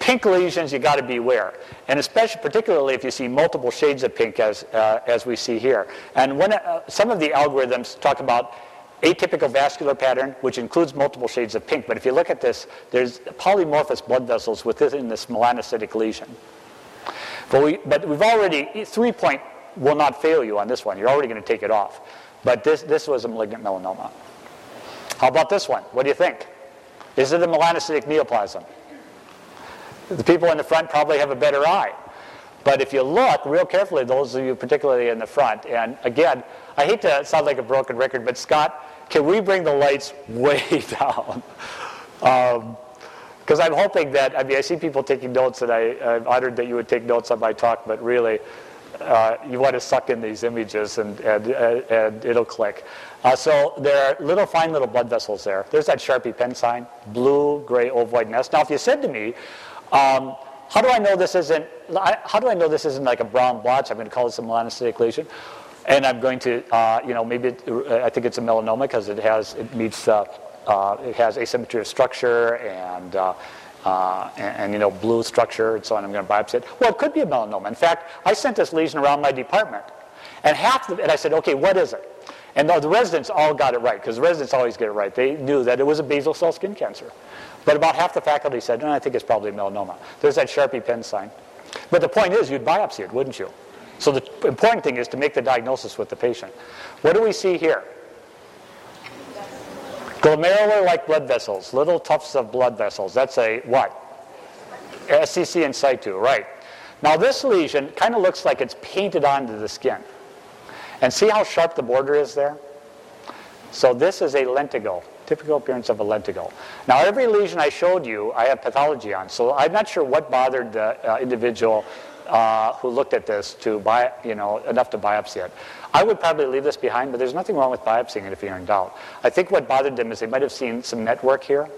Pink lesions, you got to beware, and especially, particularly if you see multiple shades of pink, as uh, as we see here. And when uh, some of the algorithms talk about atypical vascular pattern, which includes multiple shades of pink. But if you look at this, there's polymorphous blood vessels within this melanocytic lesion. But, we, but we've already, three point will not fail you on this one. You're already going to take it off. But this, this was a malignant melanoma. How about this one? What do you think? Is it a melanocytic neoplasm? The people in the front probably have a better eye. But if you look real carefully, those of you particularly in the front, and again, I hate to sound like a broken record, but Scott, can we bring the lights way down? Because um, I'm hoping that, I mean, I see people taking notes, and I, I'm honored that you would take notes on my talk, but really, uh, you want to suck in these images and, and, and it'll click. Uh, so there are little fine little blood vessels there. There's that Sharpie pen sign, blue, gray, ovoid nest. Now, if you said to me, um, how do I know this isn't? How do I know this isn't like a brown blotch? I'm going to call this a melanocytic lesion, and I'm going to, uh, you know, maybe it, I think it's a melanoma because it has it meets uh, uh, it has asymmetry of structure and, uh, and, and you know blue structure and so on. I'm going to biopsy it. Well, it could be a melanoma. In fact, I sent this lesion around my department, and half of it, and I said, okay, what is it? And the, the residents all got it right because the residents always get it right. They knew that it was a basal cell skin cancer. But about half the faculty said, no, I think it's probably melanoma. There's that Sharpie pen sign. But the point is, you'd biopsy it, wouldn't you? So the important thing is to make the diagnosis with the patient. What do we see here? Glomerular-like blood vessels, little tufts of blood vessels. That's a what? SCC in situ, right. Now this lesion kind of looks like it's painted onto the skin. And see how sharp the border is there? So this is a lentigo typical appearance of a lentigo. Now, every lesion I showed you, I have pathology on, so I'm not sure what bothered the uh, individual uh, who looked at this to buy, you know, enough to biopsy it. I would probably leave this behind, but there's nothing wrong with biopsying it if you're in doubt. I think what bothered them is they might have seen some network here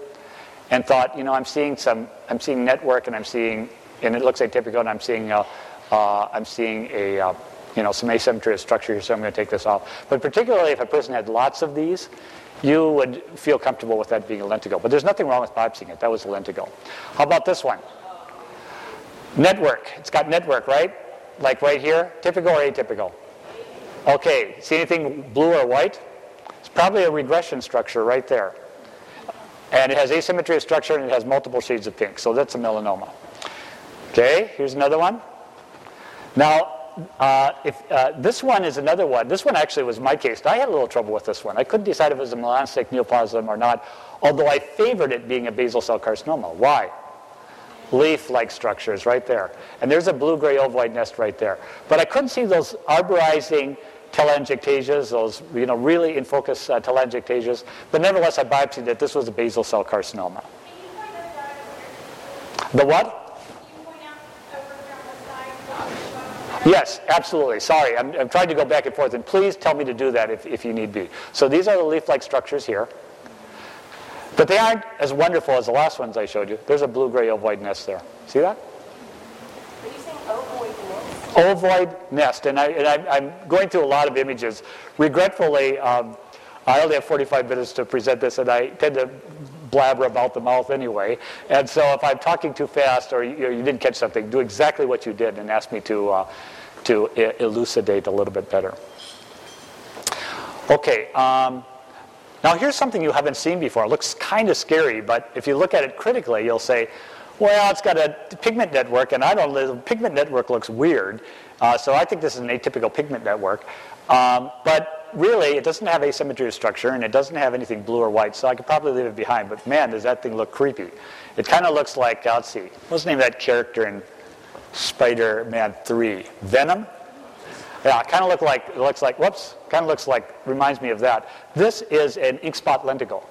and thought, you know, I'm seeing some, I'm seeing network and I'm seeing, and it looks atypical, and I'm seeing, uh, uh, I'm seeing a, uh, you know, some asymmetry of structure here, so I'm going to take this off. But particularly if a person had lots of these, you would feel comfortable with that being a lentigo. But there's nothing wrong with biopsying it. That was a lentigo. How about this one? Network. It's got network, right? Like right here. Typical or atypical? Okay. See anything blue or white? It's probably a regression structure right there. And it has asymmetry of structure and it has multiple shades of pink. So that's a melanoma. Okay, here's another one. Now, uh, if, uh, this one is another one. This one actually was my case. I had a little trouble with this one. I couldn't decide if it was a melanocytic neoplasm or not, although I favored it being a basal cell carcinoma. Why? Leaf-like structures right there. And there's a blue-gray ovoid nest right there. But I couldn't see those arborizing telangiectasias, those you know, really in focus uh, telangiectasias. But nevertheless, I biopsied that this was a basal cell carcinoma. The what? Yes, absolutely. Sorry, I'm, I'm, trying to go back and forth, and please tell me to do that if, if you need be. So these are the leaf-like structures here. But they aren't as wonderful as the last ones I showed you. There's a blue-gray ovoid nest there. See that? Are you saying ovoid nest? Ovoid nest. And, I, am going through a lot of images. Regretfully, um, I only have 45 minutes to present this, and I tend to blabber about the mouth anyway. And so if I'm talking too fast or you, you didn't catch something, do exactly what you did and ask me to uh, to elucidate a little bit better. Okay, um, now here's something you haven't seen before. It looks kind of scary, but if you look at it critically, you'll say, well, it's got a pigment network, and I don't the pigment network looks weird. Uh, so I think this is an atypical pigment network. Um, but really, it doesn't have asymmetry of structure, and it doesn't have anything blue or white, so I could probably leave it behind. But man, does that thing look creepy. It kind of looks like, let's see, what's the name of that character in Spider-Man 3. Venom? Yeah, kind of look like, it looks like, whoops, kind of looks like, reminds me of that. This is an ink spot lentigo.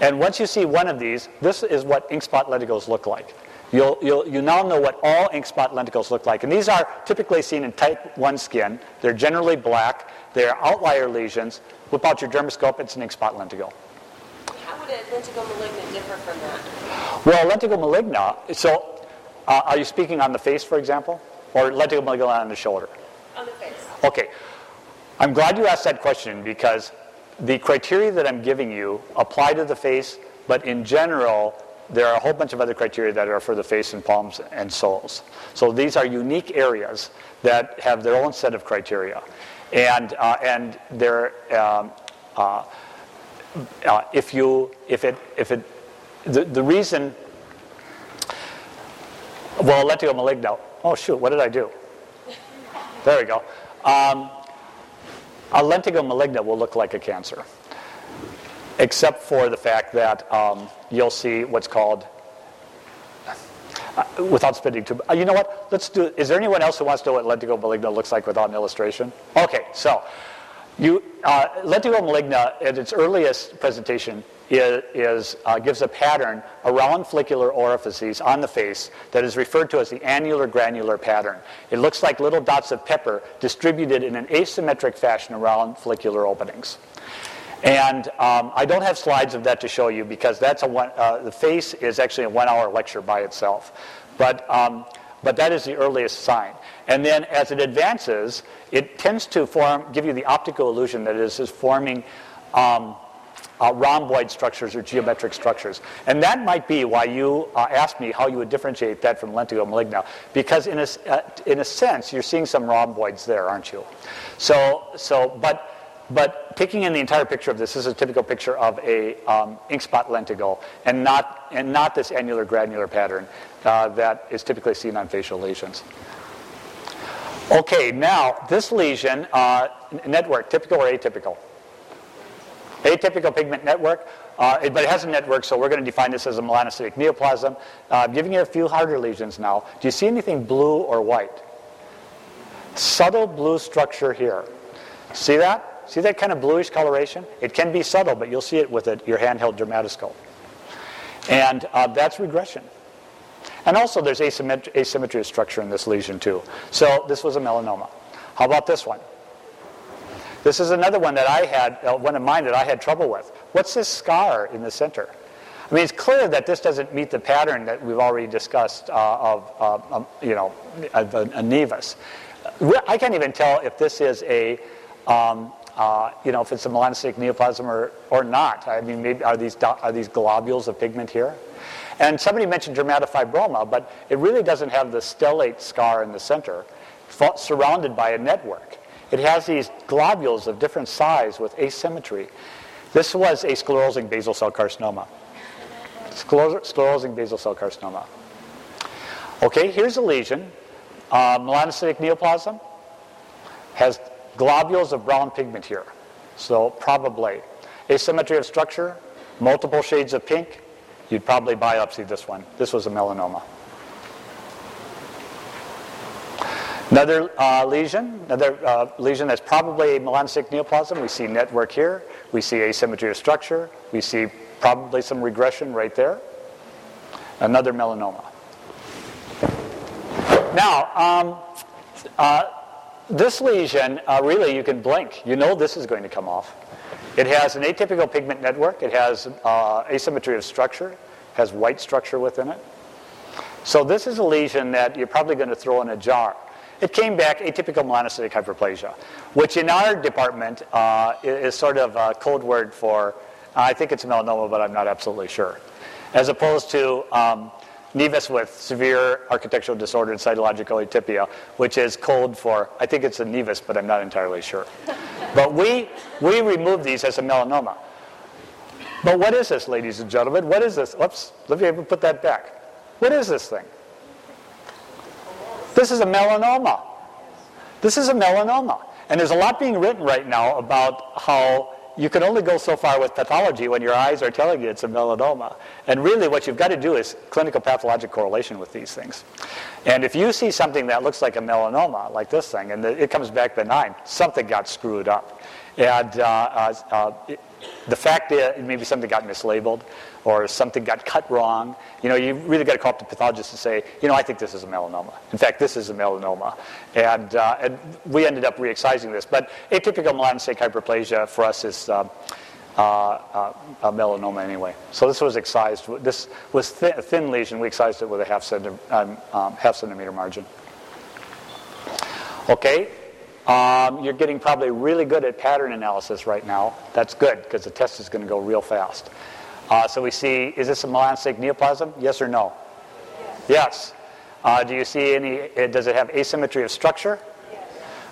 And once you see one of these, this is what ink spot lentigos look like. You'll, you'll, you now know what all ink spot lentigos look like. And these are typically seen in type 1 skin. They're generally black. They're outlier lesions. Whip out your dermoscope, it's an ink spot lentigo. How would a lentigo maligna differ from that? Well, lentigo maligna, so uh, are you speaking on the face, for example? Or lentigo maligna on the shoulder? Okay. I'm glad you asked that question because the criteria that I'm giving you apply to the face, but in general, there are a whole bunch of other criteria that are for the face and palms and soles. So these are unique areas that have their own set of criteria. And, uh, and they're, um, uh, uh, if you, if it, if it, the, the reason, well, lentigo maligno, oh shoot, what did I do? There we go. Um, a lentigo maligna will look like a cancer, except for the fact that um, you'll see what's called, uh, without spinning too, uh, you know what? Let's do. Is there anyone else who wants to know what lentigo maligna looks like without an illustration? Okay, so you, uh, lentigo maligna at its earliest presentation is, is uh, gives a pattern around follicular orifices on the face that is referred to as the annular granular pattern. It looks like little dots of pepper distributed in an asymmetric fashion around follicular openings. And um, I don't have slides of that to show you because that's a one, uh, the face is actually a one-hour lecture by itself. But, um, but that is the earliest sign. And then as it advances, it tends to form, give you the optical illusion that it is forming um, uh, rhomboid structures or geometric structures. And that might be why you uh, asked me how you would differentiate that from lentigo maligna, because in a, uh, in a sense, you're seeing some rhomboids there, aren't you? So, so but, but taking in the entire picture of this, this is a typical picture of a um, ink spot lentigo, and not, and not this annular granular pattern uh, that is typically seen on facial lesions. Okay, now this lesion, uh, network, typical or atypical? Atypical pigment network, uh, it, but it has a network, so we're going to define this as a melanocytic neoplasm. Uh, giving you a few harder lesions now. Do you see anything blue or white? Subtle blue structure here. See that? See that kind of bluish coloration? It can be subtle, but you'll see it with a, your handheld dermatoscope. And uh, that's regression. And also there's asymmetry, asymmetry of structure in this lesion too. So this was a melanoma. How about this one? This is another one that I had, uh, one of mine that I had trouble with. What's this scar in the center? I mean, it's clear that this doesn't meet the pattern that we've already discussed uh, of, uh, um, you know, a, a nevus. I can't even tell if this is a, um, uh, you know, if it's a melanocytic neoplasm or, or not. I mean, maybe are these, are these globules of pigment here? And somebody mentioned dermatofibroma, but it really doesn't have the stellate scar in the center, surrounded by a network. It has these globules of different size with asymmetry. This was a sclerosing basal cell carcinoma. sclerosing basal cell carcinoma. Okay, here's a lesion. Uh, melanocytic neoplasm has globules of brown pigment here. So probably asymmetry of structure, multiple shades of pink. You'd probably biopsy this one. This was a melanoma. Another uh, lesion, another uh, lesion that's probably a melanocytic neoplasm. We see network here. We see asymmetry of structure. We see probably some regression right there. Another melanoma. Now, um, uh, this lesion, uh, really, you can blink. You know this is going to come off. It has an atypical pigment network. It has uh, asymmetry of structure. Has white structure within it. So this is a lesion that you're probably going to throw in a jar. It came back atypical melanocytic hyperplasia, which in our department uh, is sort of a code word for, I think it's melanoma, but I'm not absolutely sure, as opposed to um, nevus with severe architectural disorder and cytological atypia, which is code for, I think it's a nevus, but I'm not entirely sure. but we, we remove these as a melanoma. But what is this, ladies and gentlemen? What is this? Oops, let me put that back. What is this thing? This is a melanoma. This is a melanoma. And there's a lot being written right now about how you can only go so far with pathology when your eyes are telling you it's a melanoma. And really, what you've got to do is clinical pathologic correlation with these things. And if you see something that looks like a melanoma, like this thing, and it comes back benign, something got screwed up. And uh, uh, uh, the fact that maybe something got mislabeled or something got cut wrong, you know, you really got to call up the pathologist and say, you know, I think this is a melanoma. In fact, this is a melanoma. And, uh, and we ended up re-excising this. But atypical melanocytic hyperplasia for us is uh, uh, uh, a melanoma anyway. So this was excised. This was a thin lesion. We excised it with a half, centi- um, um, half centimeter margin. Okay, um, you're getting probably really good at pattern analysis right now. That's good because the test is going to go real fast. Uh, so we see, is this a melanocytic neoplasm? Yes or no? Yes. Uh, do you see any, uh, does it have asymmetry of structure? Yes.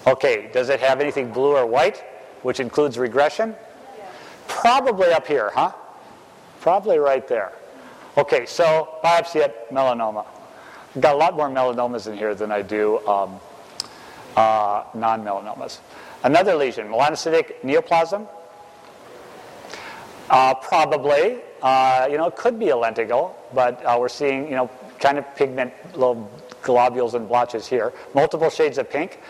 Okay, does it have anything blue or white, which includes regression? Yes. Probably up here, huh? Probably right there. Okay, so biopsy at melanoma. I've got a lot more melanomas in here than I do um, uh, non-melanomas. Another lesion, melanocytic neoplasm. Uh, probably, uh, you know, it could be a lentigo, but uh, we're seeing, you know, kind of pigment, little globules and blotches here. Multiple shades of pink.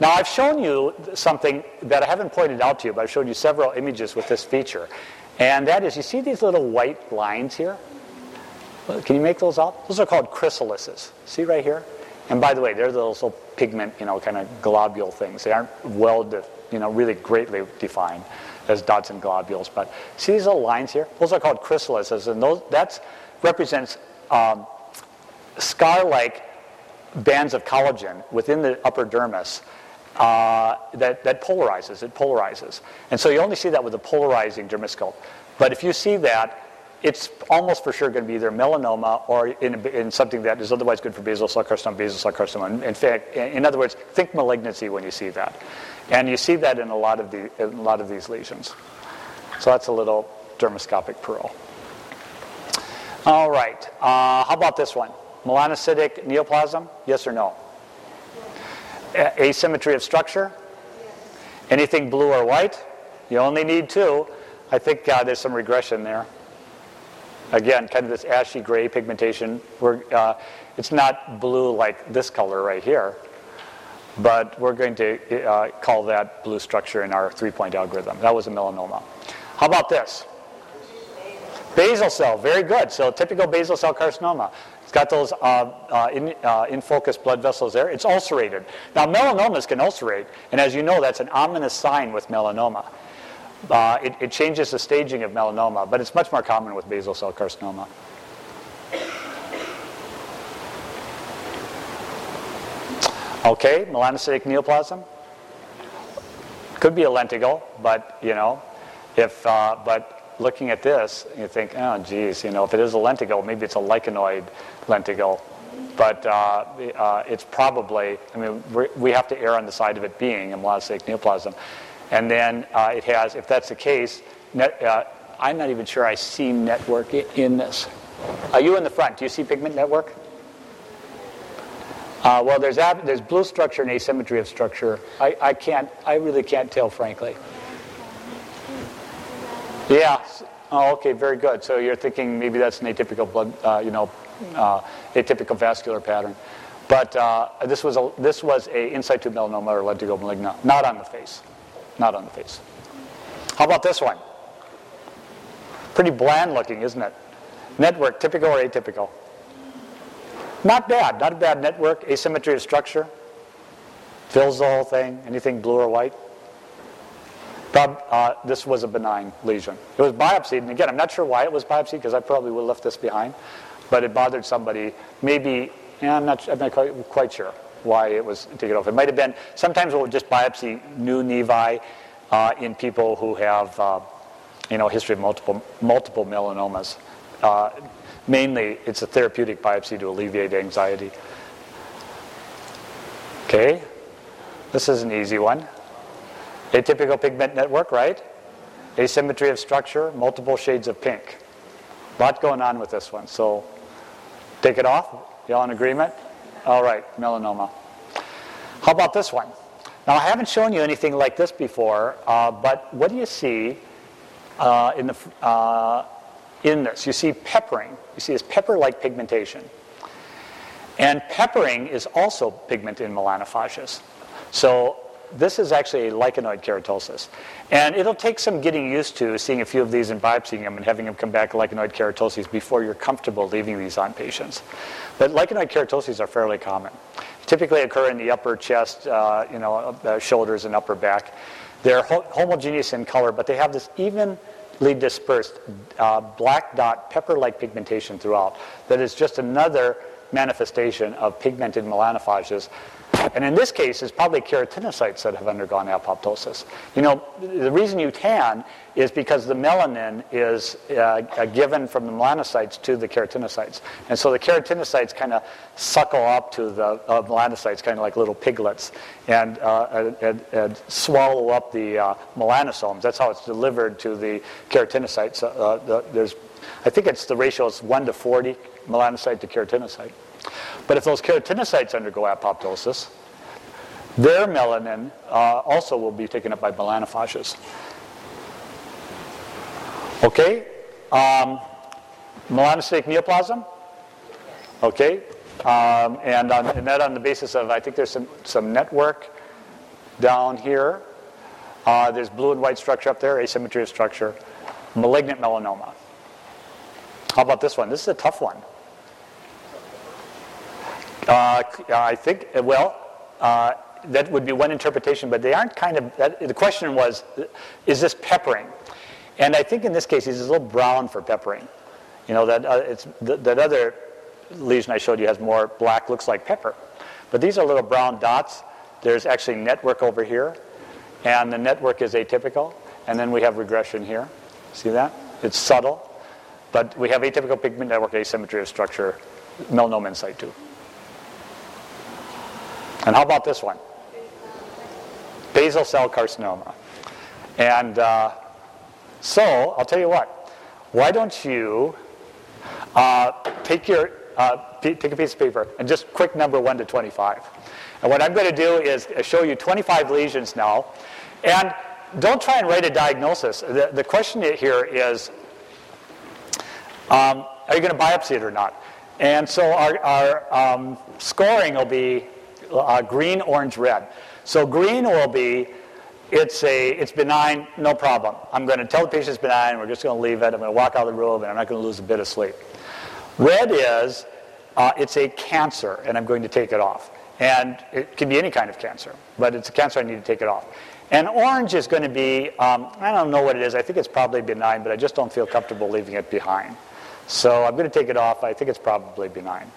Now, I've shown you something that I haven't pointed out to you, but I've shown you several images with this feature. And that is, you see these little white lines here? Can you make those out? Those are called chrysalises. See right here? And by the way, they're those little pigment, you know, kind of globule things. They aren't well, de- you know, really greatly defined as dots and globules. But see these little lines here? Those are called chrysalises, and those that represents um, scar-like bands of collagen within the upper dermis uh, that, that polarizes. It polarizes. And so you only see that with a polarizing dermoscope. But if you see that, it's almost for sure going to be either melanoma or in, in something that is otherwise good for basal cell carcinoma, basal cell carcinoma. In fact, in other words, think malignancy when you see that. And you see that in a lot of, the, a lot of these lesions. So that's a little dermoscopic pearl. All right. Uh, how about this one? Melanocytic neoplasm? Yes or no? A- asymmetry of structure? Anything blue or white? You only need two. I think uh, there's some regression there. Again, kind of this ashy gray pigmentation. Uh, it's not blue like this color right here, but we're going to uh, call that blue structure in our three-point algorithm. That was a melanoma. How about this? Basal cell, very good. So typical basal cell carcinoma. It's got those uh, uh, in, uh, in focus blood vessels there. It's ulcerated. Now, melanomas can ulcerate, and as you know, that's an ominous sign with melanoma. Uh, it, it changes the staging of melanoma, but it's much more common with basal cell carcinoma. Okay, melanocytic neoplasm. Could be a lentigo, but you know, if uh, but looking at this, you think, oh, geez, you know, if it is a lentigo, maybe it's a lichenoid lentigo. But uh, uh, it's probably, I mean, we we have to err on the side of it being a melanocytic neoplasm. And then uh, it has, if that's the case, net, uh, I'm not even sure I see network in this. Are you in the front? Do you see pigment network? Uh, well, there's, ab- there's blue structure and asymmetry of structure. I, I can't, I really can't tell, frankly. Yeah. Oh, okay, very good. So you're thinking maybe that's an atypical blood, uh, you know, uh, atypical vascular pattern. But uh, this was a this was a in situ melanoma or lentigo maligna, not on the face, not on the face. How about this one? Pretty bland looking, isn't it? Network, typical or atypical? Not bad, not a bad network. Asymmetry of structure fills the whole thing. Anything blue or white? Prob- uh, this was a benign lesion. It was biopsied, and again, I'm not sure why it was biopsied because I probably would have left this behind, but it bothered somebody. Maybe, yeah, I'm not, I'm not quite, sure why it was taken off. It might have been, sometimes we'll just biopsy new nevi uh, in people who have, uh, you know, history of multiple, multiple melanomas. Mainly, it's a therapeutic biopsy to alleviate anxiety. Okay, this is an easy one. Atypical pigment network, right? Asymmetry of structure, multiple shades of pink. A lot going on with this one. So take it off. Y'all in agreement? All right, melanoma. How about this one? Now, I haven't shown you anything like this before, uh, but what do you see uh, in, the, uh, in this? You see peppering. You see this pepper-like pigmentation. And peppering is also pigment in melanophages. So this is actually a lichenoid keratosis. And it'll take some getting used to seeing a few of these and biopsying them and having them come back lichenoid keratoses before you're comfortable leaving these on patients. But lichenoid keratoses are fairly common. Typically occur in the upper chest, uh, you know, uh, shoulders and upper back. They're ho- homogeneous in color, but they have this evenly dispersed uh, black dot pepper-like pigmentation throughout that is just another manifestation of pigmented melanophages And in this case, it's probably keratinocytes that have undergone apoptosis. You know, the reason you tan is because the melanin is uh, given from the melanocytes to the keratinocytes. And so the keratinocytes kind of suckle up to the uh, melanocytes, kind of like little piglets, and, uh, and, and, swallow up the uh, melanosomes. That's how it's delivered to the keratinocytes. Uh, the, there's, I think it's the ratio is 1 to 40 melanocyte to keratinocyte. But if those keratinocytes undergo apoptosis, their melanin uh, also will be taken up by melanophages. Okay? Um, melanocytic neoplasm? Okay? Um, and, on, and that on the basis of, I think there's some, some network down here. Uh, there's blue and white structure up there, asymmetry of structure. Malignant melanoma. How about this one? This is a tough one. Uh, I think, well, uh, that would be one interpretation, but they aren't kind of, that, the question was, is this peppering? And I think in this case, he's a little brown for peppering. You know, that, uh, it's, th- that other lesion I showed you has more black, looks like pepper. But these are little brown dots. There's actually network over here, and the network is atypical. And then we have regression here. See that? It's subtle, but we have atypical pigment network asymmetry of structure, melanoma in situ. And how about this one? Basal cell carcinoma. And uh, so, I'll tell you what. Why don't you uh, take your uh, take a piece of paper and just quick number 1 to 25. And what I'm going to do is show you 25 lesions now. And don't try and write a diagnosis. The, the question here is, um, are you going to biopsy it or not? And so our, our um, scoring will be uh, green, orange, red. So green will be it's a it's benign, no problem. I'm going to tell the patient it's benign. We're just going to leave it. I'm going to walk out of the room, and I'm not going to lose a bit of sleep. Red is uh, it's a cancer, and I'm going to take it off. And it can be any kind of cancer, but it's a cancer. I need to take it off. And orange is going to be um, I don't know what it is. I think it's probably benign, but I just don't feel comfortable leaving it behind. So I'm going to take it off. I think it's probably benign.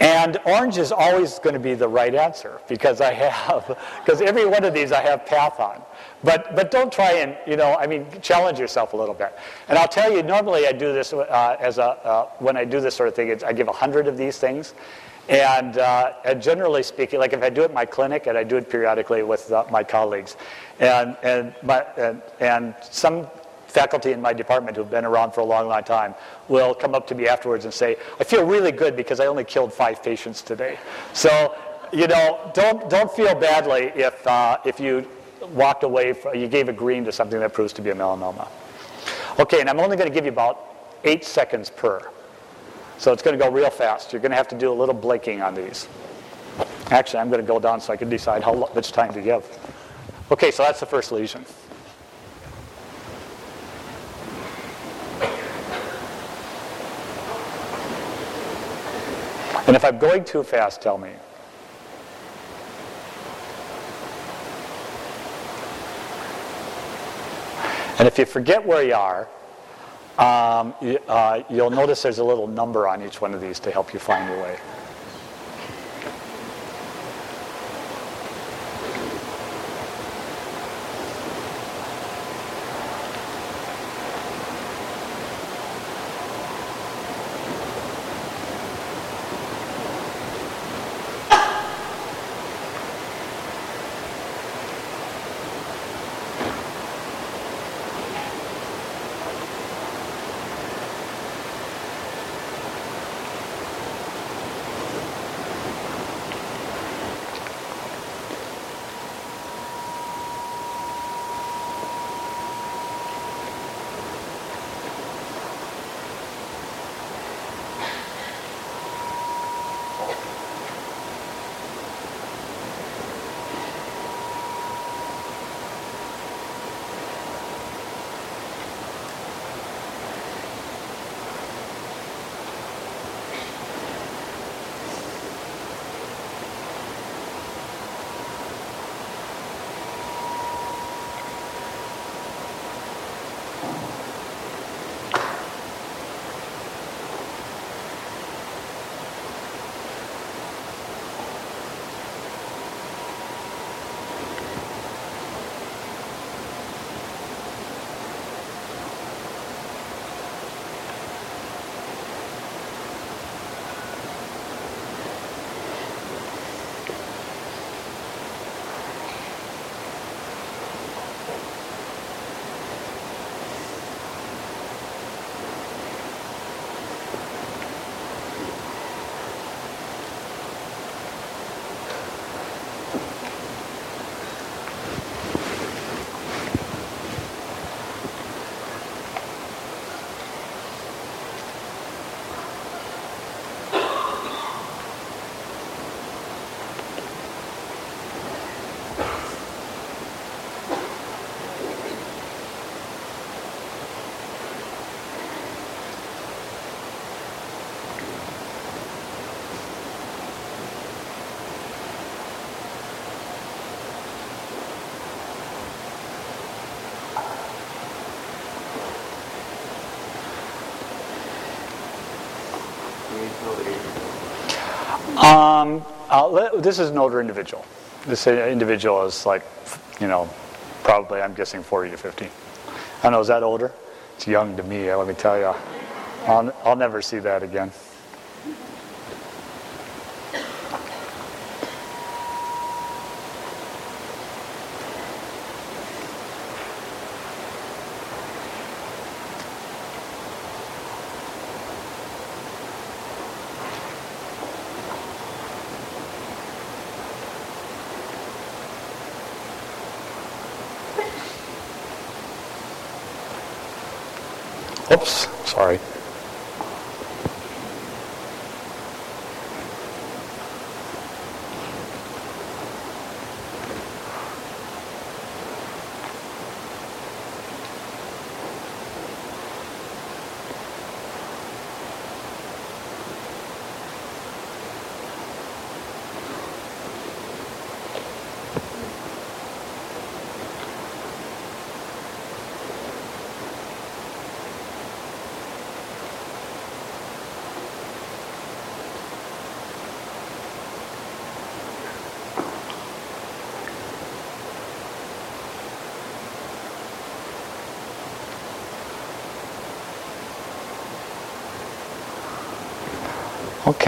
And orange is always going to be the right answer because I have, because every one of these I have path on. But, but don't try and, you know, I mean, challenge yourself a little bit. And I'll tell you, normally I do this uh, as a, uh, when I do this sort of thing, I give 100 of these things. And, uh, and, generally speaking, like if I do it in my clinic, and I do it periodically with uh, my colleagues, and, and, my, and, and some faculty in my department who've been around for a long, long time will come up to me afterwards and say, I feel really good because I only killed five patients today. So, you know, don't, don't feel badly if, uh, if you walked away, from, you gave a green to something that proves to be a melanoma. Okay, and I'm only going to give you about eight seconds per. So it's going to go real fast. You're going to have to do a little blinking on these. Actually, I'm going to go down so I can decide how much time to give. Okay, so that's the first lesion. And if I'm going too fast, tell me. And if you forget where you are, um, you, uh, you'll notice there's a little number on each one of these to help you find your way. Um, uh, this is an older individual. This uh, individual is like, you know, probably I'm guessing 40 to 50. I know, is that older? It's young to me, let me tell you. I'll, I'll never see that again. Oops, sorry.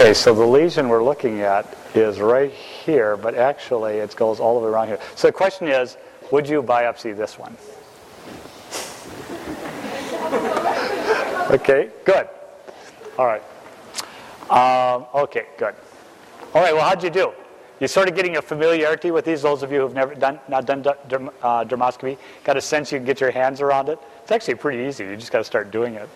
Okay, so the lesion we're looking at is right here, but actually it goes all the way around here. So the question is, would you biopsy this one? okay, good. All right. Um, okay, good. All right, well, how'd you do? You're sort of getting a familiarity with these, those of you who've never done, not done derm, uh, dermoscopy, got a sense you can get your hands around it. It's actually pretty easy. You just got to start doing it.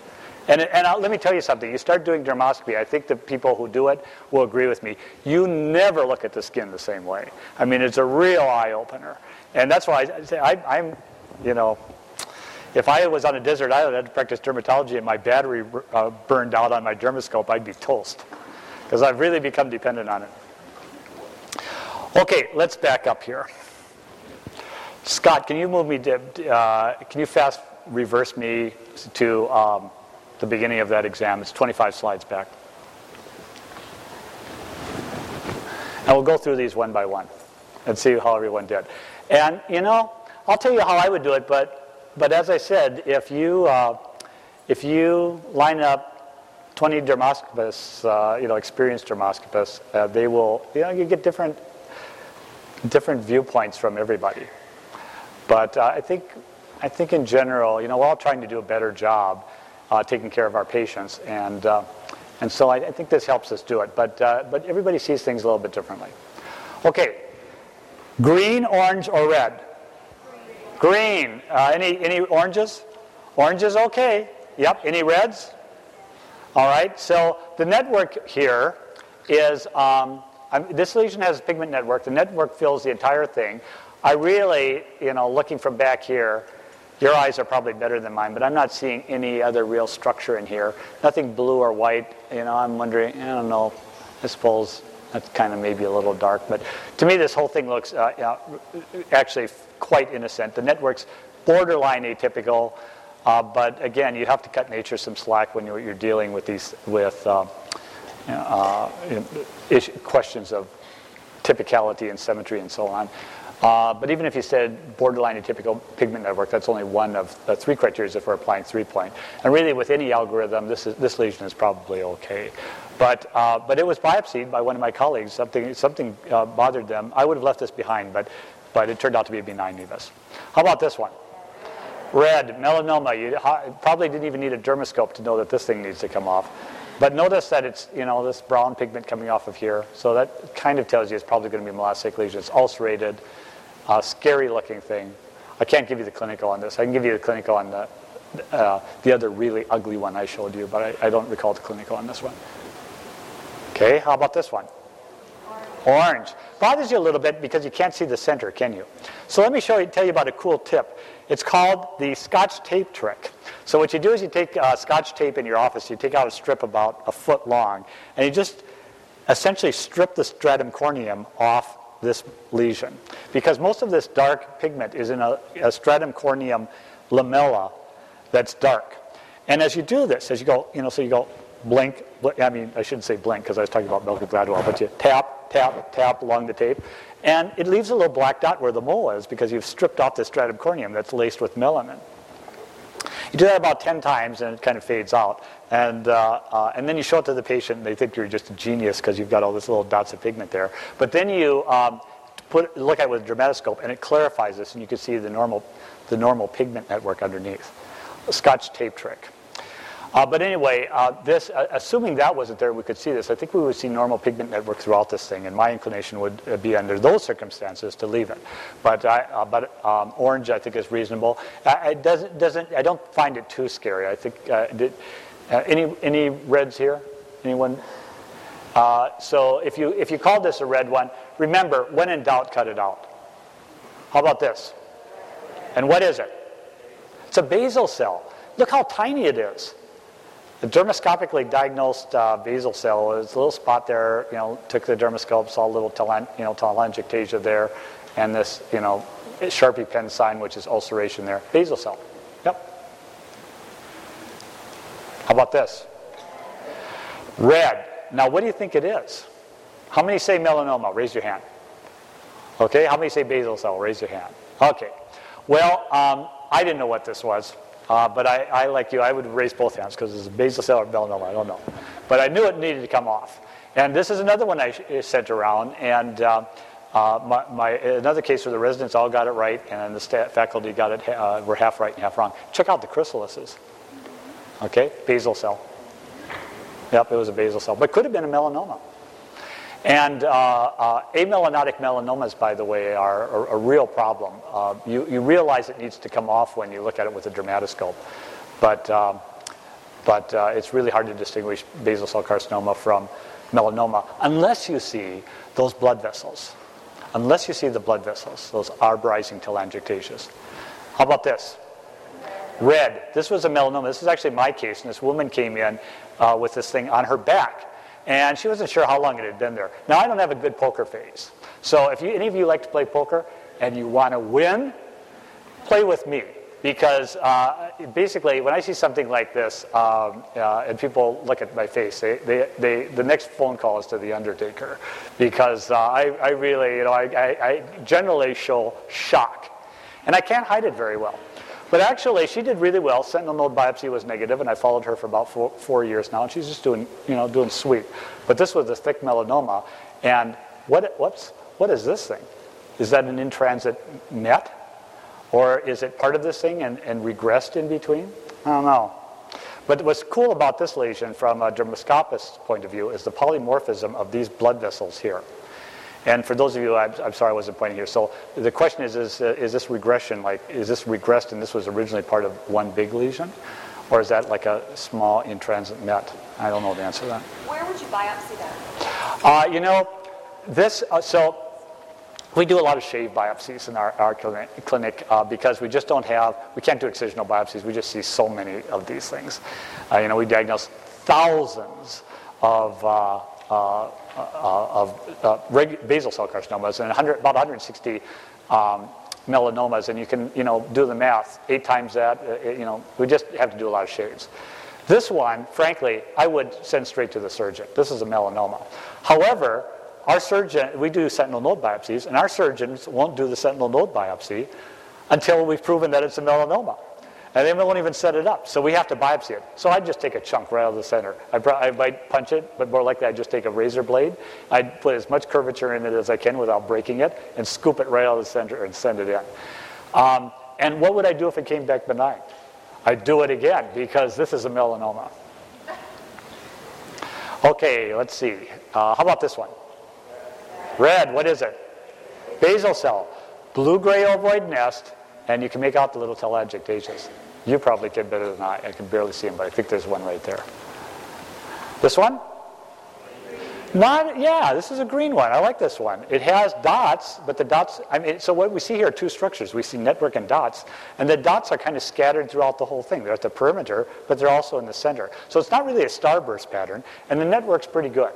And, and I'll, let me tell you something. You start doing dermoscopy, I think the people who do it will agree with me. You never look at the skin the same way. I mean, it's a real eye opener. And that's why I say I, am you know, if I was on a desert island, I had to practice dermatology and my battery uh, burned out on my dermoscope, I'd be toast. Because I've really become dependent on it. Okay, let's back up here. Scott, can you move me, to, uh, can you fast reverse me to um, the beginning of that exam. It's 25 slides back. And we'll go through these one by one and see how everyone did. And, you know, I'll tell you how I would do it, but, but as I said, if you, uh, if you line up 20 dermoscopists, uh, you know, experienced dermoscopists, uh, they will, you know, you get different, different viewpoints from everybody. But uh, I think, I think in general, you know, we're all trying to do a better job uh, taking care of our patients. And, uh, and so I, I, think this helps us do it. But, uh, but everybody sees things a little bit differently. Okay, green, orange, or red? Green. Uh, any, any oranges? Oranges, okay. Yep. Any reds? All right. So the network here is um, this lesion has a pigment network. The network fills the entire thing. I really, you know, looking from back here, your eyes are probably better than mine, but I'm not seeing any other real structure in here. Nothing blue or white. You know, I'm wondering, I don't know, I suppose that's kind of maybe a little dark. But to me, this whole thing looks uh, actually quite innocent. The network's borderline atypical, uh, but again, you have to cut nature some slack when you're, you're dealing with these with uh, uh questions of typicality and symmetry and so on. Uh, but even if you said borderline atypical pigment network, that's only one of the three criteria if we're applying three point. And really, with any algorithm, this, is, this lesion is probably okay. But, uh, but it was biopsied by one of my colleagues. Something, something uh, bothered them. I would have left this behind, but, but it turned out to be a benign nevus. How about this one? Red, melanoma. You probably didn't even need a dermoscope to know that this thing needs to come off. But notice that it's, you know, this brown pigment coming off of here. So that kind of tells you it's probably going to be a melanocytic lesion. It's ulcerated uh, scary looking thing. I can't give you the clinical on this. I can give you the clinical on the, uh, the other really ugly one I showed you, but I, I, don't recall the clinical on this one. Okay, how about this one? Orange. Bothers you a little bit because you can't see the center, can you? So let me show you, tell you about a cool tip. It's called the scotch tape trick. So what you do is you take uh, scotch tape in your office, you take out a strip about a foot long, and you just essentially strip the stratum corneum off this lesion. Because most of this dark pigment is in a, a stratum corneum lamella that's dark. And as you do this, as you go, you know, so you go blink, I mean, I shouldn't say blink because I was talking about Malcolm Gladwell, but you tap, tap, tap along the tape, and it leaves a little black dot where the mole is because you've stripped off the stratum corneum that's laced with melanin. You do that about 10 times and it kind of fades out. And, uh, uh, and then you show it to the patient and they think you're just a genius because you've got all these little dots of pigment there. But then you um, put, look at it with a dermatoscope and it clarifies this and you can see the normal, the normal pigment network underneath. A scotch tape trick. Uh, but anyway, uh, this, uh, assuming that wasn't there, we could see this. I think we would see normal pigment network throughout this thing, and my inclination would uh, be under those circumstances to leave it. But, I, uh, but um, orange, I think, is reasonable. it doesn't, doesn't, I don't find it too scary. I think, uh, did, any, any reds here? Anyone? so if you, if you call this a red one, remember, when in doubt, cut it out. How about this? And what is it? It's a basal cell. Look how tiny it is. The dermoscopically diagnosed uh, basal cell is a little spot there, you know, took the dermoscope, saw a little telang- you know, telangiectasia there, and this, you know, Sharpie pen sign, which is ulceration there. Basal cell. Yep. How about this? Red. Now, what do you think it is? How many say melanoma? Raise your hand. Okay, how many say basal cell? Raise your hand. Okay. Well, um, I didn't know what this was. Uh, but I, I, like you, I would raise both hands because it's a basal cell or melanoma, I don't know. But I knew it needed to come off. And this is another one I sent around, and uh, uh, my, my, another case where the residents all got it right, and the staff, faculty got it, uh, were half right and half wrong. Check out the chrysalises. Okay, basal cell. Yep, it was a basal cell, but could have been a melanoma. And uh, uh, amelanotic melanomas, by the way, are a, real problem. Uh, you, you, realize it needs to come off when you look at it with a dermatoscope. But, um, but uh, it's really hard to distinguish basal cell carcinoma from melanoma unless you see those blood vessels. Unless you see the blood vessels, those arborizing telangiectasias. How about this? Red. This was a melanoma. This is actually my case, and this woman came in uh, with this thing on her back and she wasn't sure how long it had been there. Now, I don't have a good poker face. So if you, any of you like to play poker and you want to win, play with me. Because uh, basically, when I see something like this, um, uh, and people look at my face, they, they, they, the next phone call is to the Undertaker. Because uh, I, I really, you know, I, I, I generally show shock. And I can't hide it very well. But actually, she did really well. Sentinel node biopsy was negative, and I followed her for about four, four years now, and she's just doing, you know, doing sweet. But this was a thick melanoma, and what, what's, what is this thing? Is that an in-transit met? Or is it part of this thing and, and regressed in between? I don't know. But what's cool about this lesion from a dermoscopist's point of view is the polymorphism of these blood vessels here. And for those of you, I'm, I'm, sorry I wasn't pointing here. So the question is, is, uh, is this regression, like, is this regressed and this was originally part of one big lesion? Or is that like a small intransit met? I don't know the answer to that. Where would you biopsy that? Uh, you know, this, uh, so we do a lot of shave biopsies in our, our clinic, clinic uh, because we just don't have, we can't do excisional biopsies. We just see so many of these things. Uh, you know, we diagnose thousands of uh, uh, of uh, basal cell carcinomas and 100, about 160 um, melanomas, and you can you know do the math. Eight times that, you know, we just have to do a lot of shades. This one, frankly, I would send straight to the surgeon. This is a melanoma. However, our surgeon, we do sentinel node biopsies, and our surgeons won't do the sentinel node biopsy until we've proven that it's a melanoma and they won't even set it up. So we have to biopsy it. So I just take a chunk right out of the center. I, I might punch it, but more likely I just take a razor blade. I'd put as much curvature in it as I can without breaking it and scoop it right out of the center and send it in. Um, and what would I do if it came back benign? I'd do it again because this is a melanoma. Okay, let's see. Uh, how about this one? Red, what is it? Basal cell. Blue-gray ovoid nest, and you can make out the little telangiectasias. You probably can better than I. I can barely see them, but I think there's one right there. This one? Not, yeah, this is a green one. I like this one. It has dots, but the dots, I mean, so what we see here are two structures. We see network and dots, and the dots are kind of scattered throughout the whole thing. They're at the perimeter, but they're also in the center. So it's not really a starburst pattern, and the network's pretty good.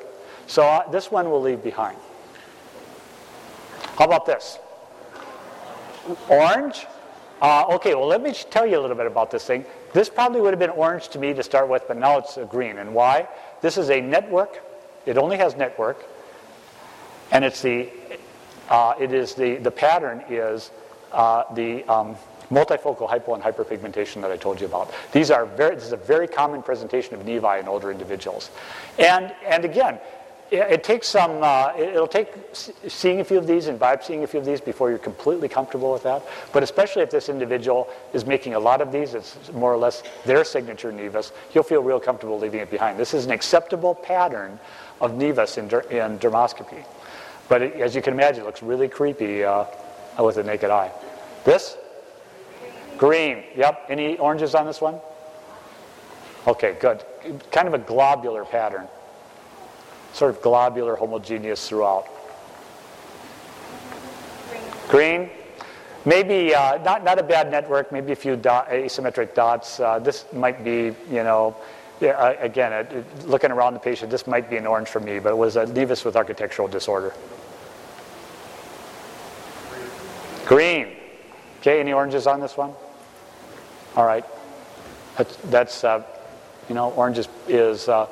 So uh, this one we'll leave behind. How about this? Orange, uh, okay, well, let me tell you a little bit about this thing. This probably would have been orange to me to start with, but now it's green. And why? This is a network. It only has network. And it's the, uh, it is the, the pattern is uh, the um, multifocal hypo and hyperpigmentation that I told you about. These are very, this is a very common presentation of nevi in older individuals. And, and again, it, takes some, uh, it, will take seeing a few of these and vibe seeing a few of these before you're completely comfortable with that. But especially if this individual is making a lot of these, it's more or less their signature nevus, you'll feel real comfortable leaving it behind. This is an acceptable pattern of nevus in, der, in dermoscopy. But it, as you can imagine, it looks really creepy uh, with the naked eye. This? Green. Yep. Any oranges on this one? Okay, good. Kind of a globular pattern. Sort of globular, homogeneous throughout. Green. Maybe uh, not, not a bad network, maybe a few dot, asymmetric dots. Uh, this might be, you know, yeah, again, uh, looking around the patient, this might be an orange for me, but it was a nevus with architectural disorder. Green. Okay, any oranges on this one? All right. That's, that's uh, you know, orange is, is, uh,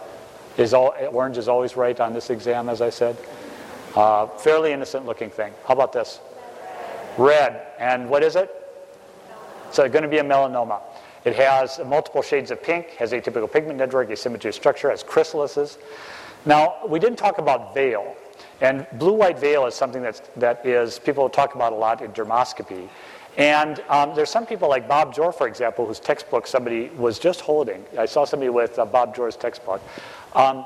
is all, orange is always right on this exam, as I said. Uh, fairly innocent looking thing. How about this? Red. And what is it? So going to be a melanoma. It has multiple shades of pink, has atypical pigment network, asymmetry of structure, has chrysalises. Now, we didn't talk about veil. And blue-white veil is something that's, that is, people talk about a lot in dermoscopy. And um, there's some people like Bob Johr, for example, whose textbook somebody was just holding. I saw somebody with uh, Bob Johr's textbook. Um,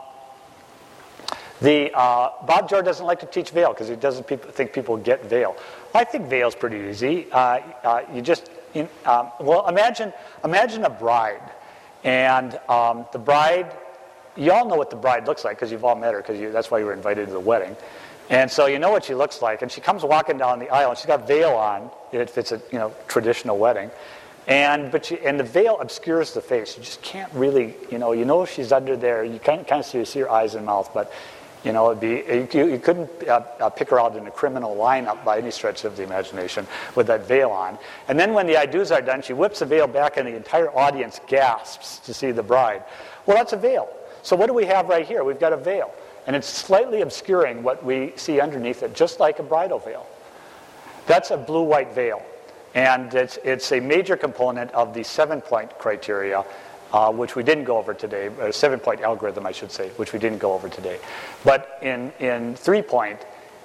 the, uh, Bob Johr doesn't like to teach veil because he doesn't pe- think people get veil. I think veil's pretty easy. Uh, uh you just, in, um, well, imagine, imagine a bride. And um, the bride you all know what the bride looks like because you've all met her because that's why you were invited to the wedding. And so you know what she looks like. And she comes walking down the aisle and she's got veil on if it's a you know traditional wedding. And but she, and the veil obscures the face. You just can't really you know you know she's under there. You can't kind of see, see her eyes and mouth, but you know, it'd be, you, you couldn't uh, uh, pick her out in a criminal lineup by any stretch of the imagination with that veil on. And then when the I do's are done, she whips the veil back and the entire audience gasps to see the bride. Well, that's a veil. So what do we have right here? We've got a veil. And it's slightly obscuring what we see underneath it, just like a bridal veil. That's a blue-white veil. And it's, it's a major component of the seven-point criteria, uh, which we didn't go over today, a seven-point algorithm, I should say, which we didn't go over today. But in, in three-point,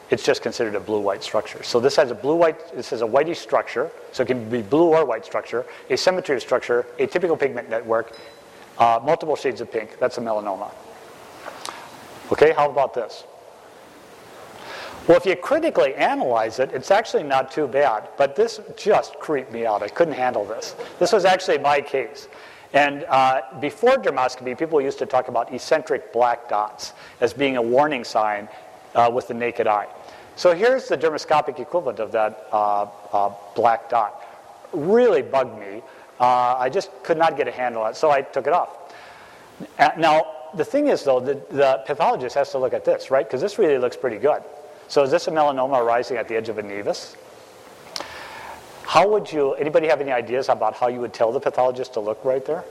it's just considered a blue-white structure. So this has a blue-white, this is a whitish structure, so it can be blue or white structure, asymmetry of structure, atypical pigment network, uh, multiple shades of pink, that's a melanoma. Okay, how about this? Well, if you critically analyze it, it's actually not too bad, but this just creeped me out. I couldn't handle this. This was actually my case. And uh, before dermoscopy, people used to talk about eccentric black dots as being a warning sign uh, with the naked eye. So here's the dermoscopic equivalent of that uh, uh black dot. Really bugged me. Uh, I just could not get a handle on it, so I took it off. Uh, now, the thing is, though, the, the pathologist has to look at this, right? Because this really looks pretty good. So is this a melanoma arising at the edge of a nevus? How would you, anybody have any ideas about how you would tell the pathologist to look right there?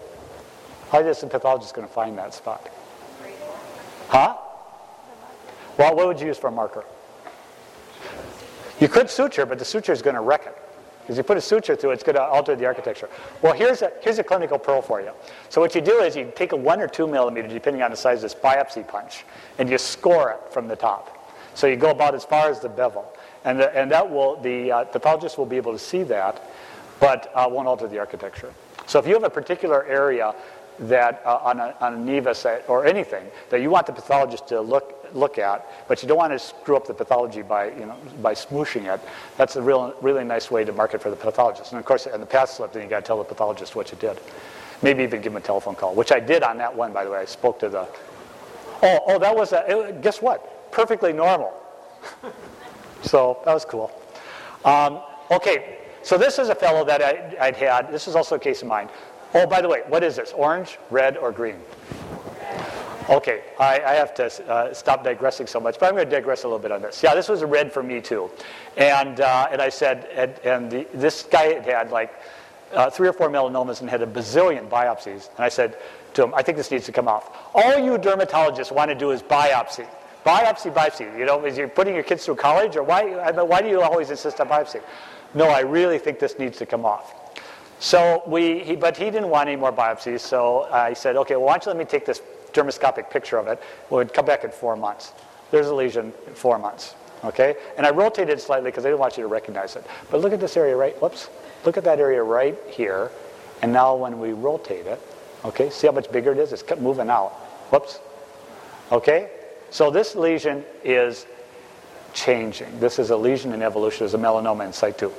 How is the pathologist going to find that spot? Huh? Well, what would you use for a marker? You could suture, but the suture is going to wreck it. Because you put a suture through it, it's going to alter the architecture. Well, here's a, here's a clinical pearl for you. So what you do is you take a one or two millimeter, depending on the size of this biopsy punch, and you score it from the top. So you go about as far as the bevel. And, the, and that will, the uh, pathologist will be able to see that, but uh, won't alter the architecture. So if you have a particular area that uh, on, a, on a nevus or anything that you want the pathologist to look, look at, but you don't want to screw up the pathology by, you know, by smooshing it, that's a real, really nice way to market for the pathologist. And of course, in the path slip, then you got to tell the pathologist what you did. Maybe even give him a telephone call, which I did on that one, by the way. I spoke to the. Oh, oh, that was a. It, guess what? Perfectly normal. so that was cool. Um, okay, so this is a fellow that I, I'd had. This is also a case of mine. Oh, by the way, what is this? Orange, red, or green? Okay, I, I have to uh, stop digressing so much, but I'm going to digress a little bit on this. Yeah, this was a red for me too. And, uh, and I said, and, and the, this guy had, had like uh, three or four melanomas and had a bazillion biopsies. And I said to him, I think this needs to come off. All you dermatologists want to do is biopsy. Biopsy, biopsy. You know, is you're putting your kids through college, or why, I mean, why do you always insist on biopsy? No, I really think this needs to come off. So we, he, but he didn't want any more biopsies, so I said, okay, well, why don't you let me take this dermoscopic picture of it. We'll come back in four months. There's a lesion in four months. Okay? And I rotated slightly because I didn't want you to recognize it. But look at this area right, whoops. Look at that area right here. And now when we rotate it, okay, see how much bigger it is? It's kept moving out. Whoops. Okay? So this lesion is changing. This is a lesion in evolution. There's a melanoma in situ.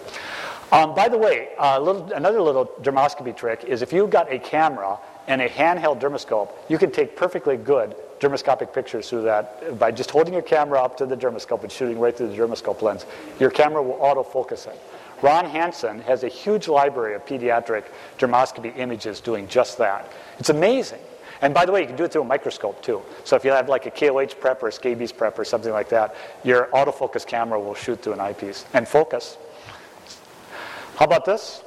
Um, by the way, uh, little, another little dermoscopy trick is if you've got a camera and a handheld dermoscope, you can take perfectly good dermoscopic pictures through that by just holding your camera up to the dermoscope and shooting right through the dermoscope lens. Your camera will autofocus it. Ron Hansen has a huge library of pediatric dermoscopy images doing just that. It's amazing. And by the way, you can do it through a microscope too. So if you have like a KOH prep or a scabies prep or something like that, your autofocus camera will shoot through an eyepiece and focus. How about this?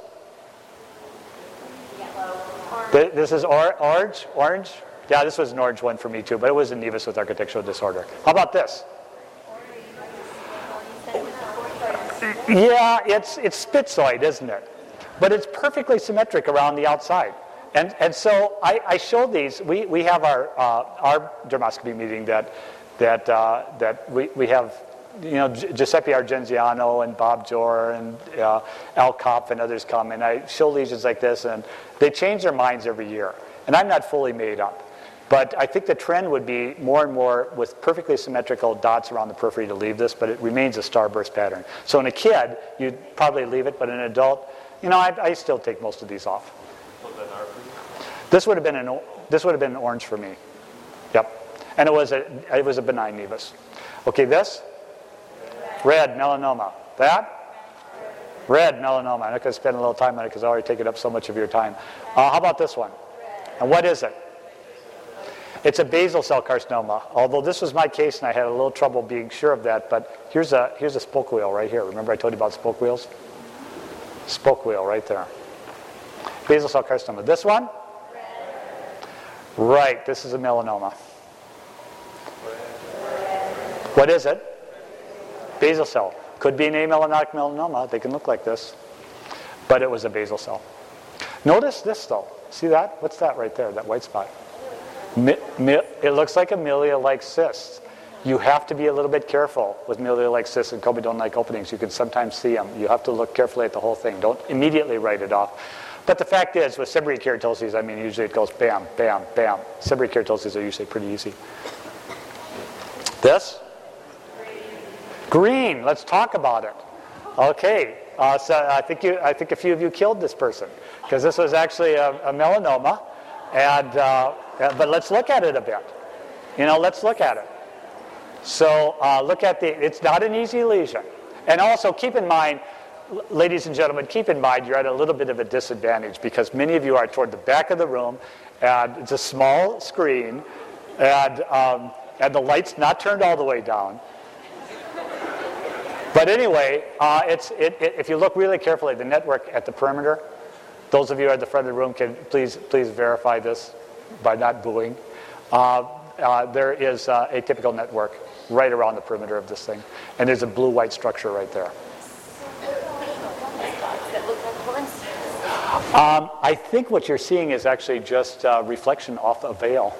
This is or orange. Orange. Yeah, this was an orange one for me too, but it was a nevus with architectural disorder. How about this? Yeah, it's, it's spitzoid, isn't it? But it's perfectly symmetric around the outside. And, and so I, I showed these. We, we have our, uh, our dermoscopy meeting that, that, uh, that we, we have you know, Giuseppe Argenziano and Bob Johr and uh, Al Kopf and others come, and I show lesions like this, and they change their minds every year. And I'm not fully made up. But I think the trend would be more and more with perfectly symmetrical dots around the periphery to leave this, but it remains a starburst pattern. So in a kid, you'd probably leave it, but in an adult, you know, I, I still take most of these off. This would have been an this would have been orange for me. Yep, and it was a it was a benign nevus. Okay, this red melanoma. That red melanoma. I'm not going to spend a little time on it because I already taken up so much of your time. Uh, how about this one? And what is it? It's a basal cell carcinoma. Although this was my case and I had a little trouble being sure of that, but here's a, here's a spoke wheel right here. Remember I told you about spoke wheels? Spoke wheel right there. Basal cell carcinoma. This one? Right, this is a melanoma. What is it? Basal cell. Could be an amelanotic melanoma. They can look like this. But it was a basal cell. Notice this though. See that? What's that right there, that white spot? it looks like a milia-like cyst. You have to be a little bit careful with milia-like cysts and comedone-like openings. You can sometimes see them. You have to look carefully at the whole thing. Don't immediately write it off. But the fact is, with seborrheic keratoses, I mean, usually it goes bam, bam, bam. Seborrheic keratoses are usually pretty easy. This? Green. Let's talk about it. Okay. Uh, so I think you, I think a few of you killed this person because this was actually a, a melanoma, and uh, but let's look at it a bit. You know, let's look at it. So uh, look at the. It's not an easy lesion, and also keep in mind ladies and gentlemen, keep in mind you're at a little bit of a disadvantage because many of you are toward the back of the room, and it's a small screen, and, um, and the light's not turned all the way down. But anyway, uh, it's, it, it, if you look really carefully, at the network at the perimeter, those of you at the front of the room can please, please verify this by not booing. Uh, uh, there is uh, a typical network right around the perimeter of this thing, and there's a blue-white structure right there. Um, I think what you're seeing is actually just a reflection off a veil.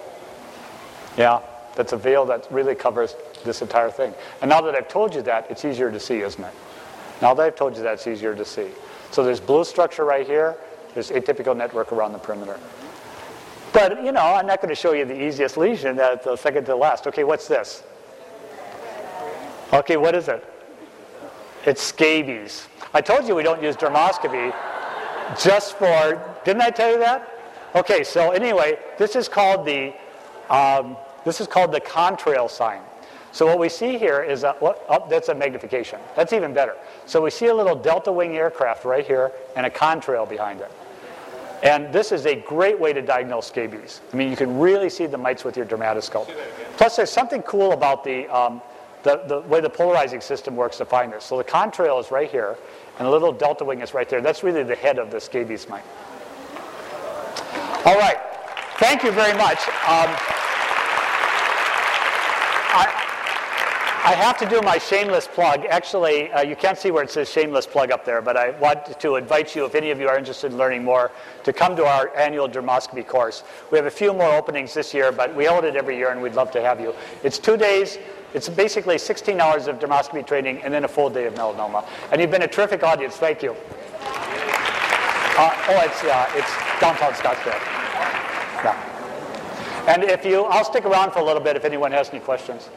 Yeah, that's a veil that really covers this entire thing. And now that I've told you that, it's easier to see, isn't it? Now that I've told you that, it's easier to see. So there's blue structure right here. There's atypical network around the perimeter. But, you know, I'm not going to show you the easiest lesion at the second to the last. Okay, what's this? Okay, what is it? It's scabies. I told you we don't use dermoscopy just for, didn't I tell you that? Okay, so anyway, this is called the, um, this is called the contrail sign. So what we see here is a, oh, that's a magnification. That's even better. So we see a little delta wing aircraft right here and a contrail behind it. And this is a great way to diagnose scabies. I mean, you can really see the mites with your dermatoscope. Plus, there's something cool about the, um, the, the way the polarizing system works to find this. So the contrail is right here, and the little delta wing is right there. That's really the head of the scabies mite. All right. Thank you very much. Um, I, I have to do my shameless plug. Actually, uh, you can't see where it says shameless plug up there, but I want to invite you, if any of you are interested in learning more, to come to our annual dermoscopy course. We have a few more openings this year, but we hold it every year, and we'd love to have you. It's two days. It's basically 16 hours of dermoscopy training and then a full day of melanoma. And you've been a terrific audience. Thank you. Uh, oh, it's, uh, it's downtown Scottsdale. Yeah. And if you, I'll stick around for a little bit if anyone has any questions.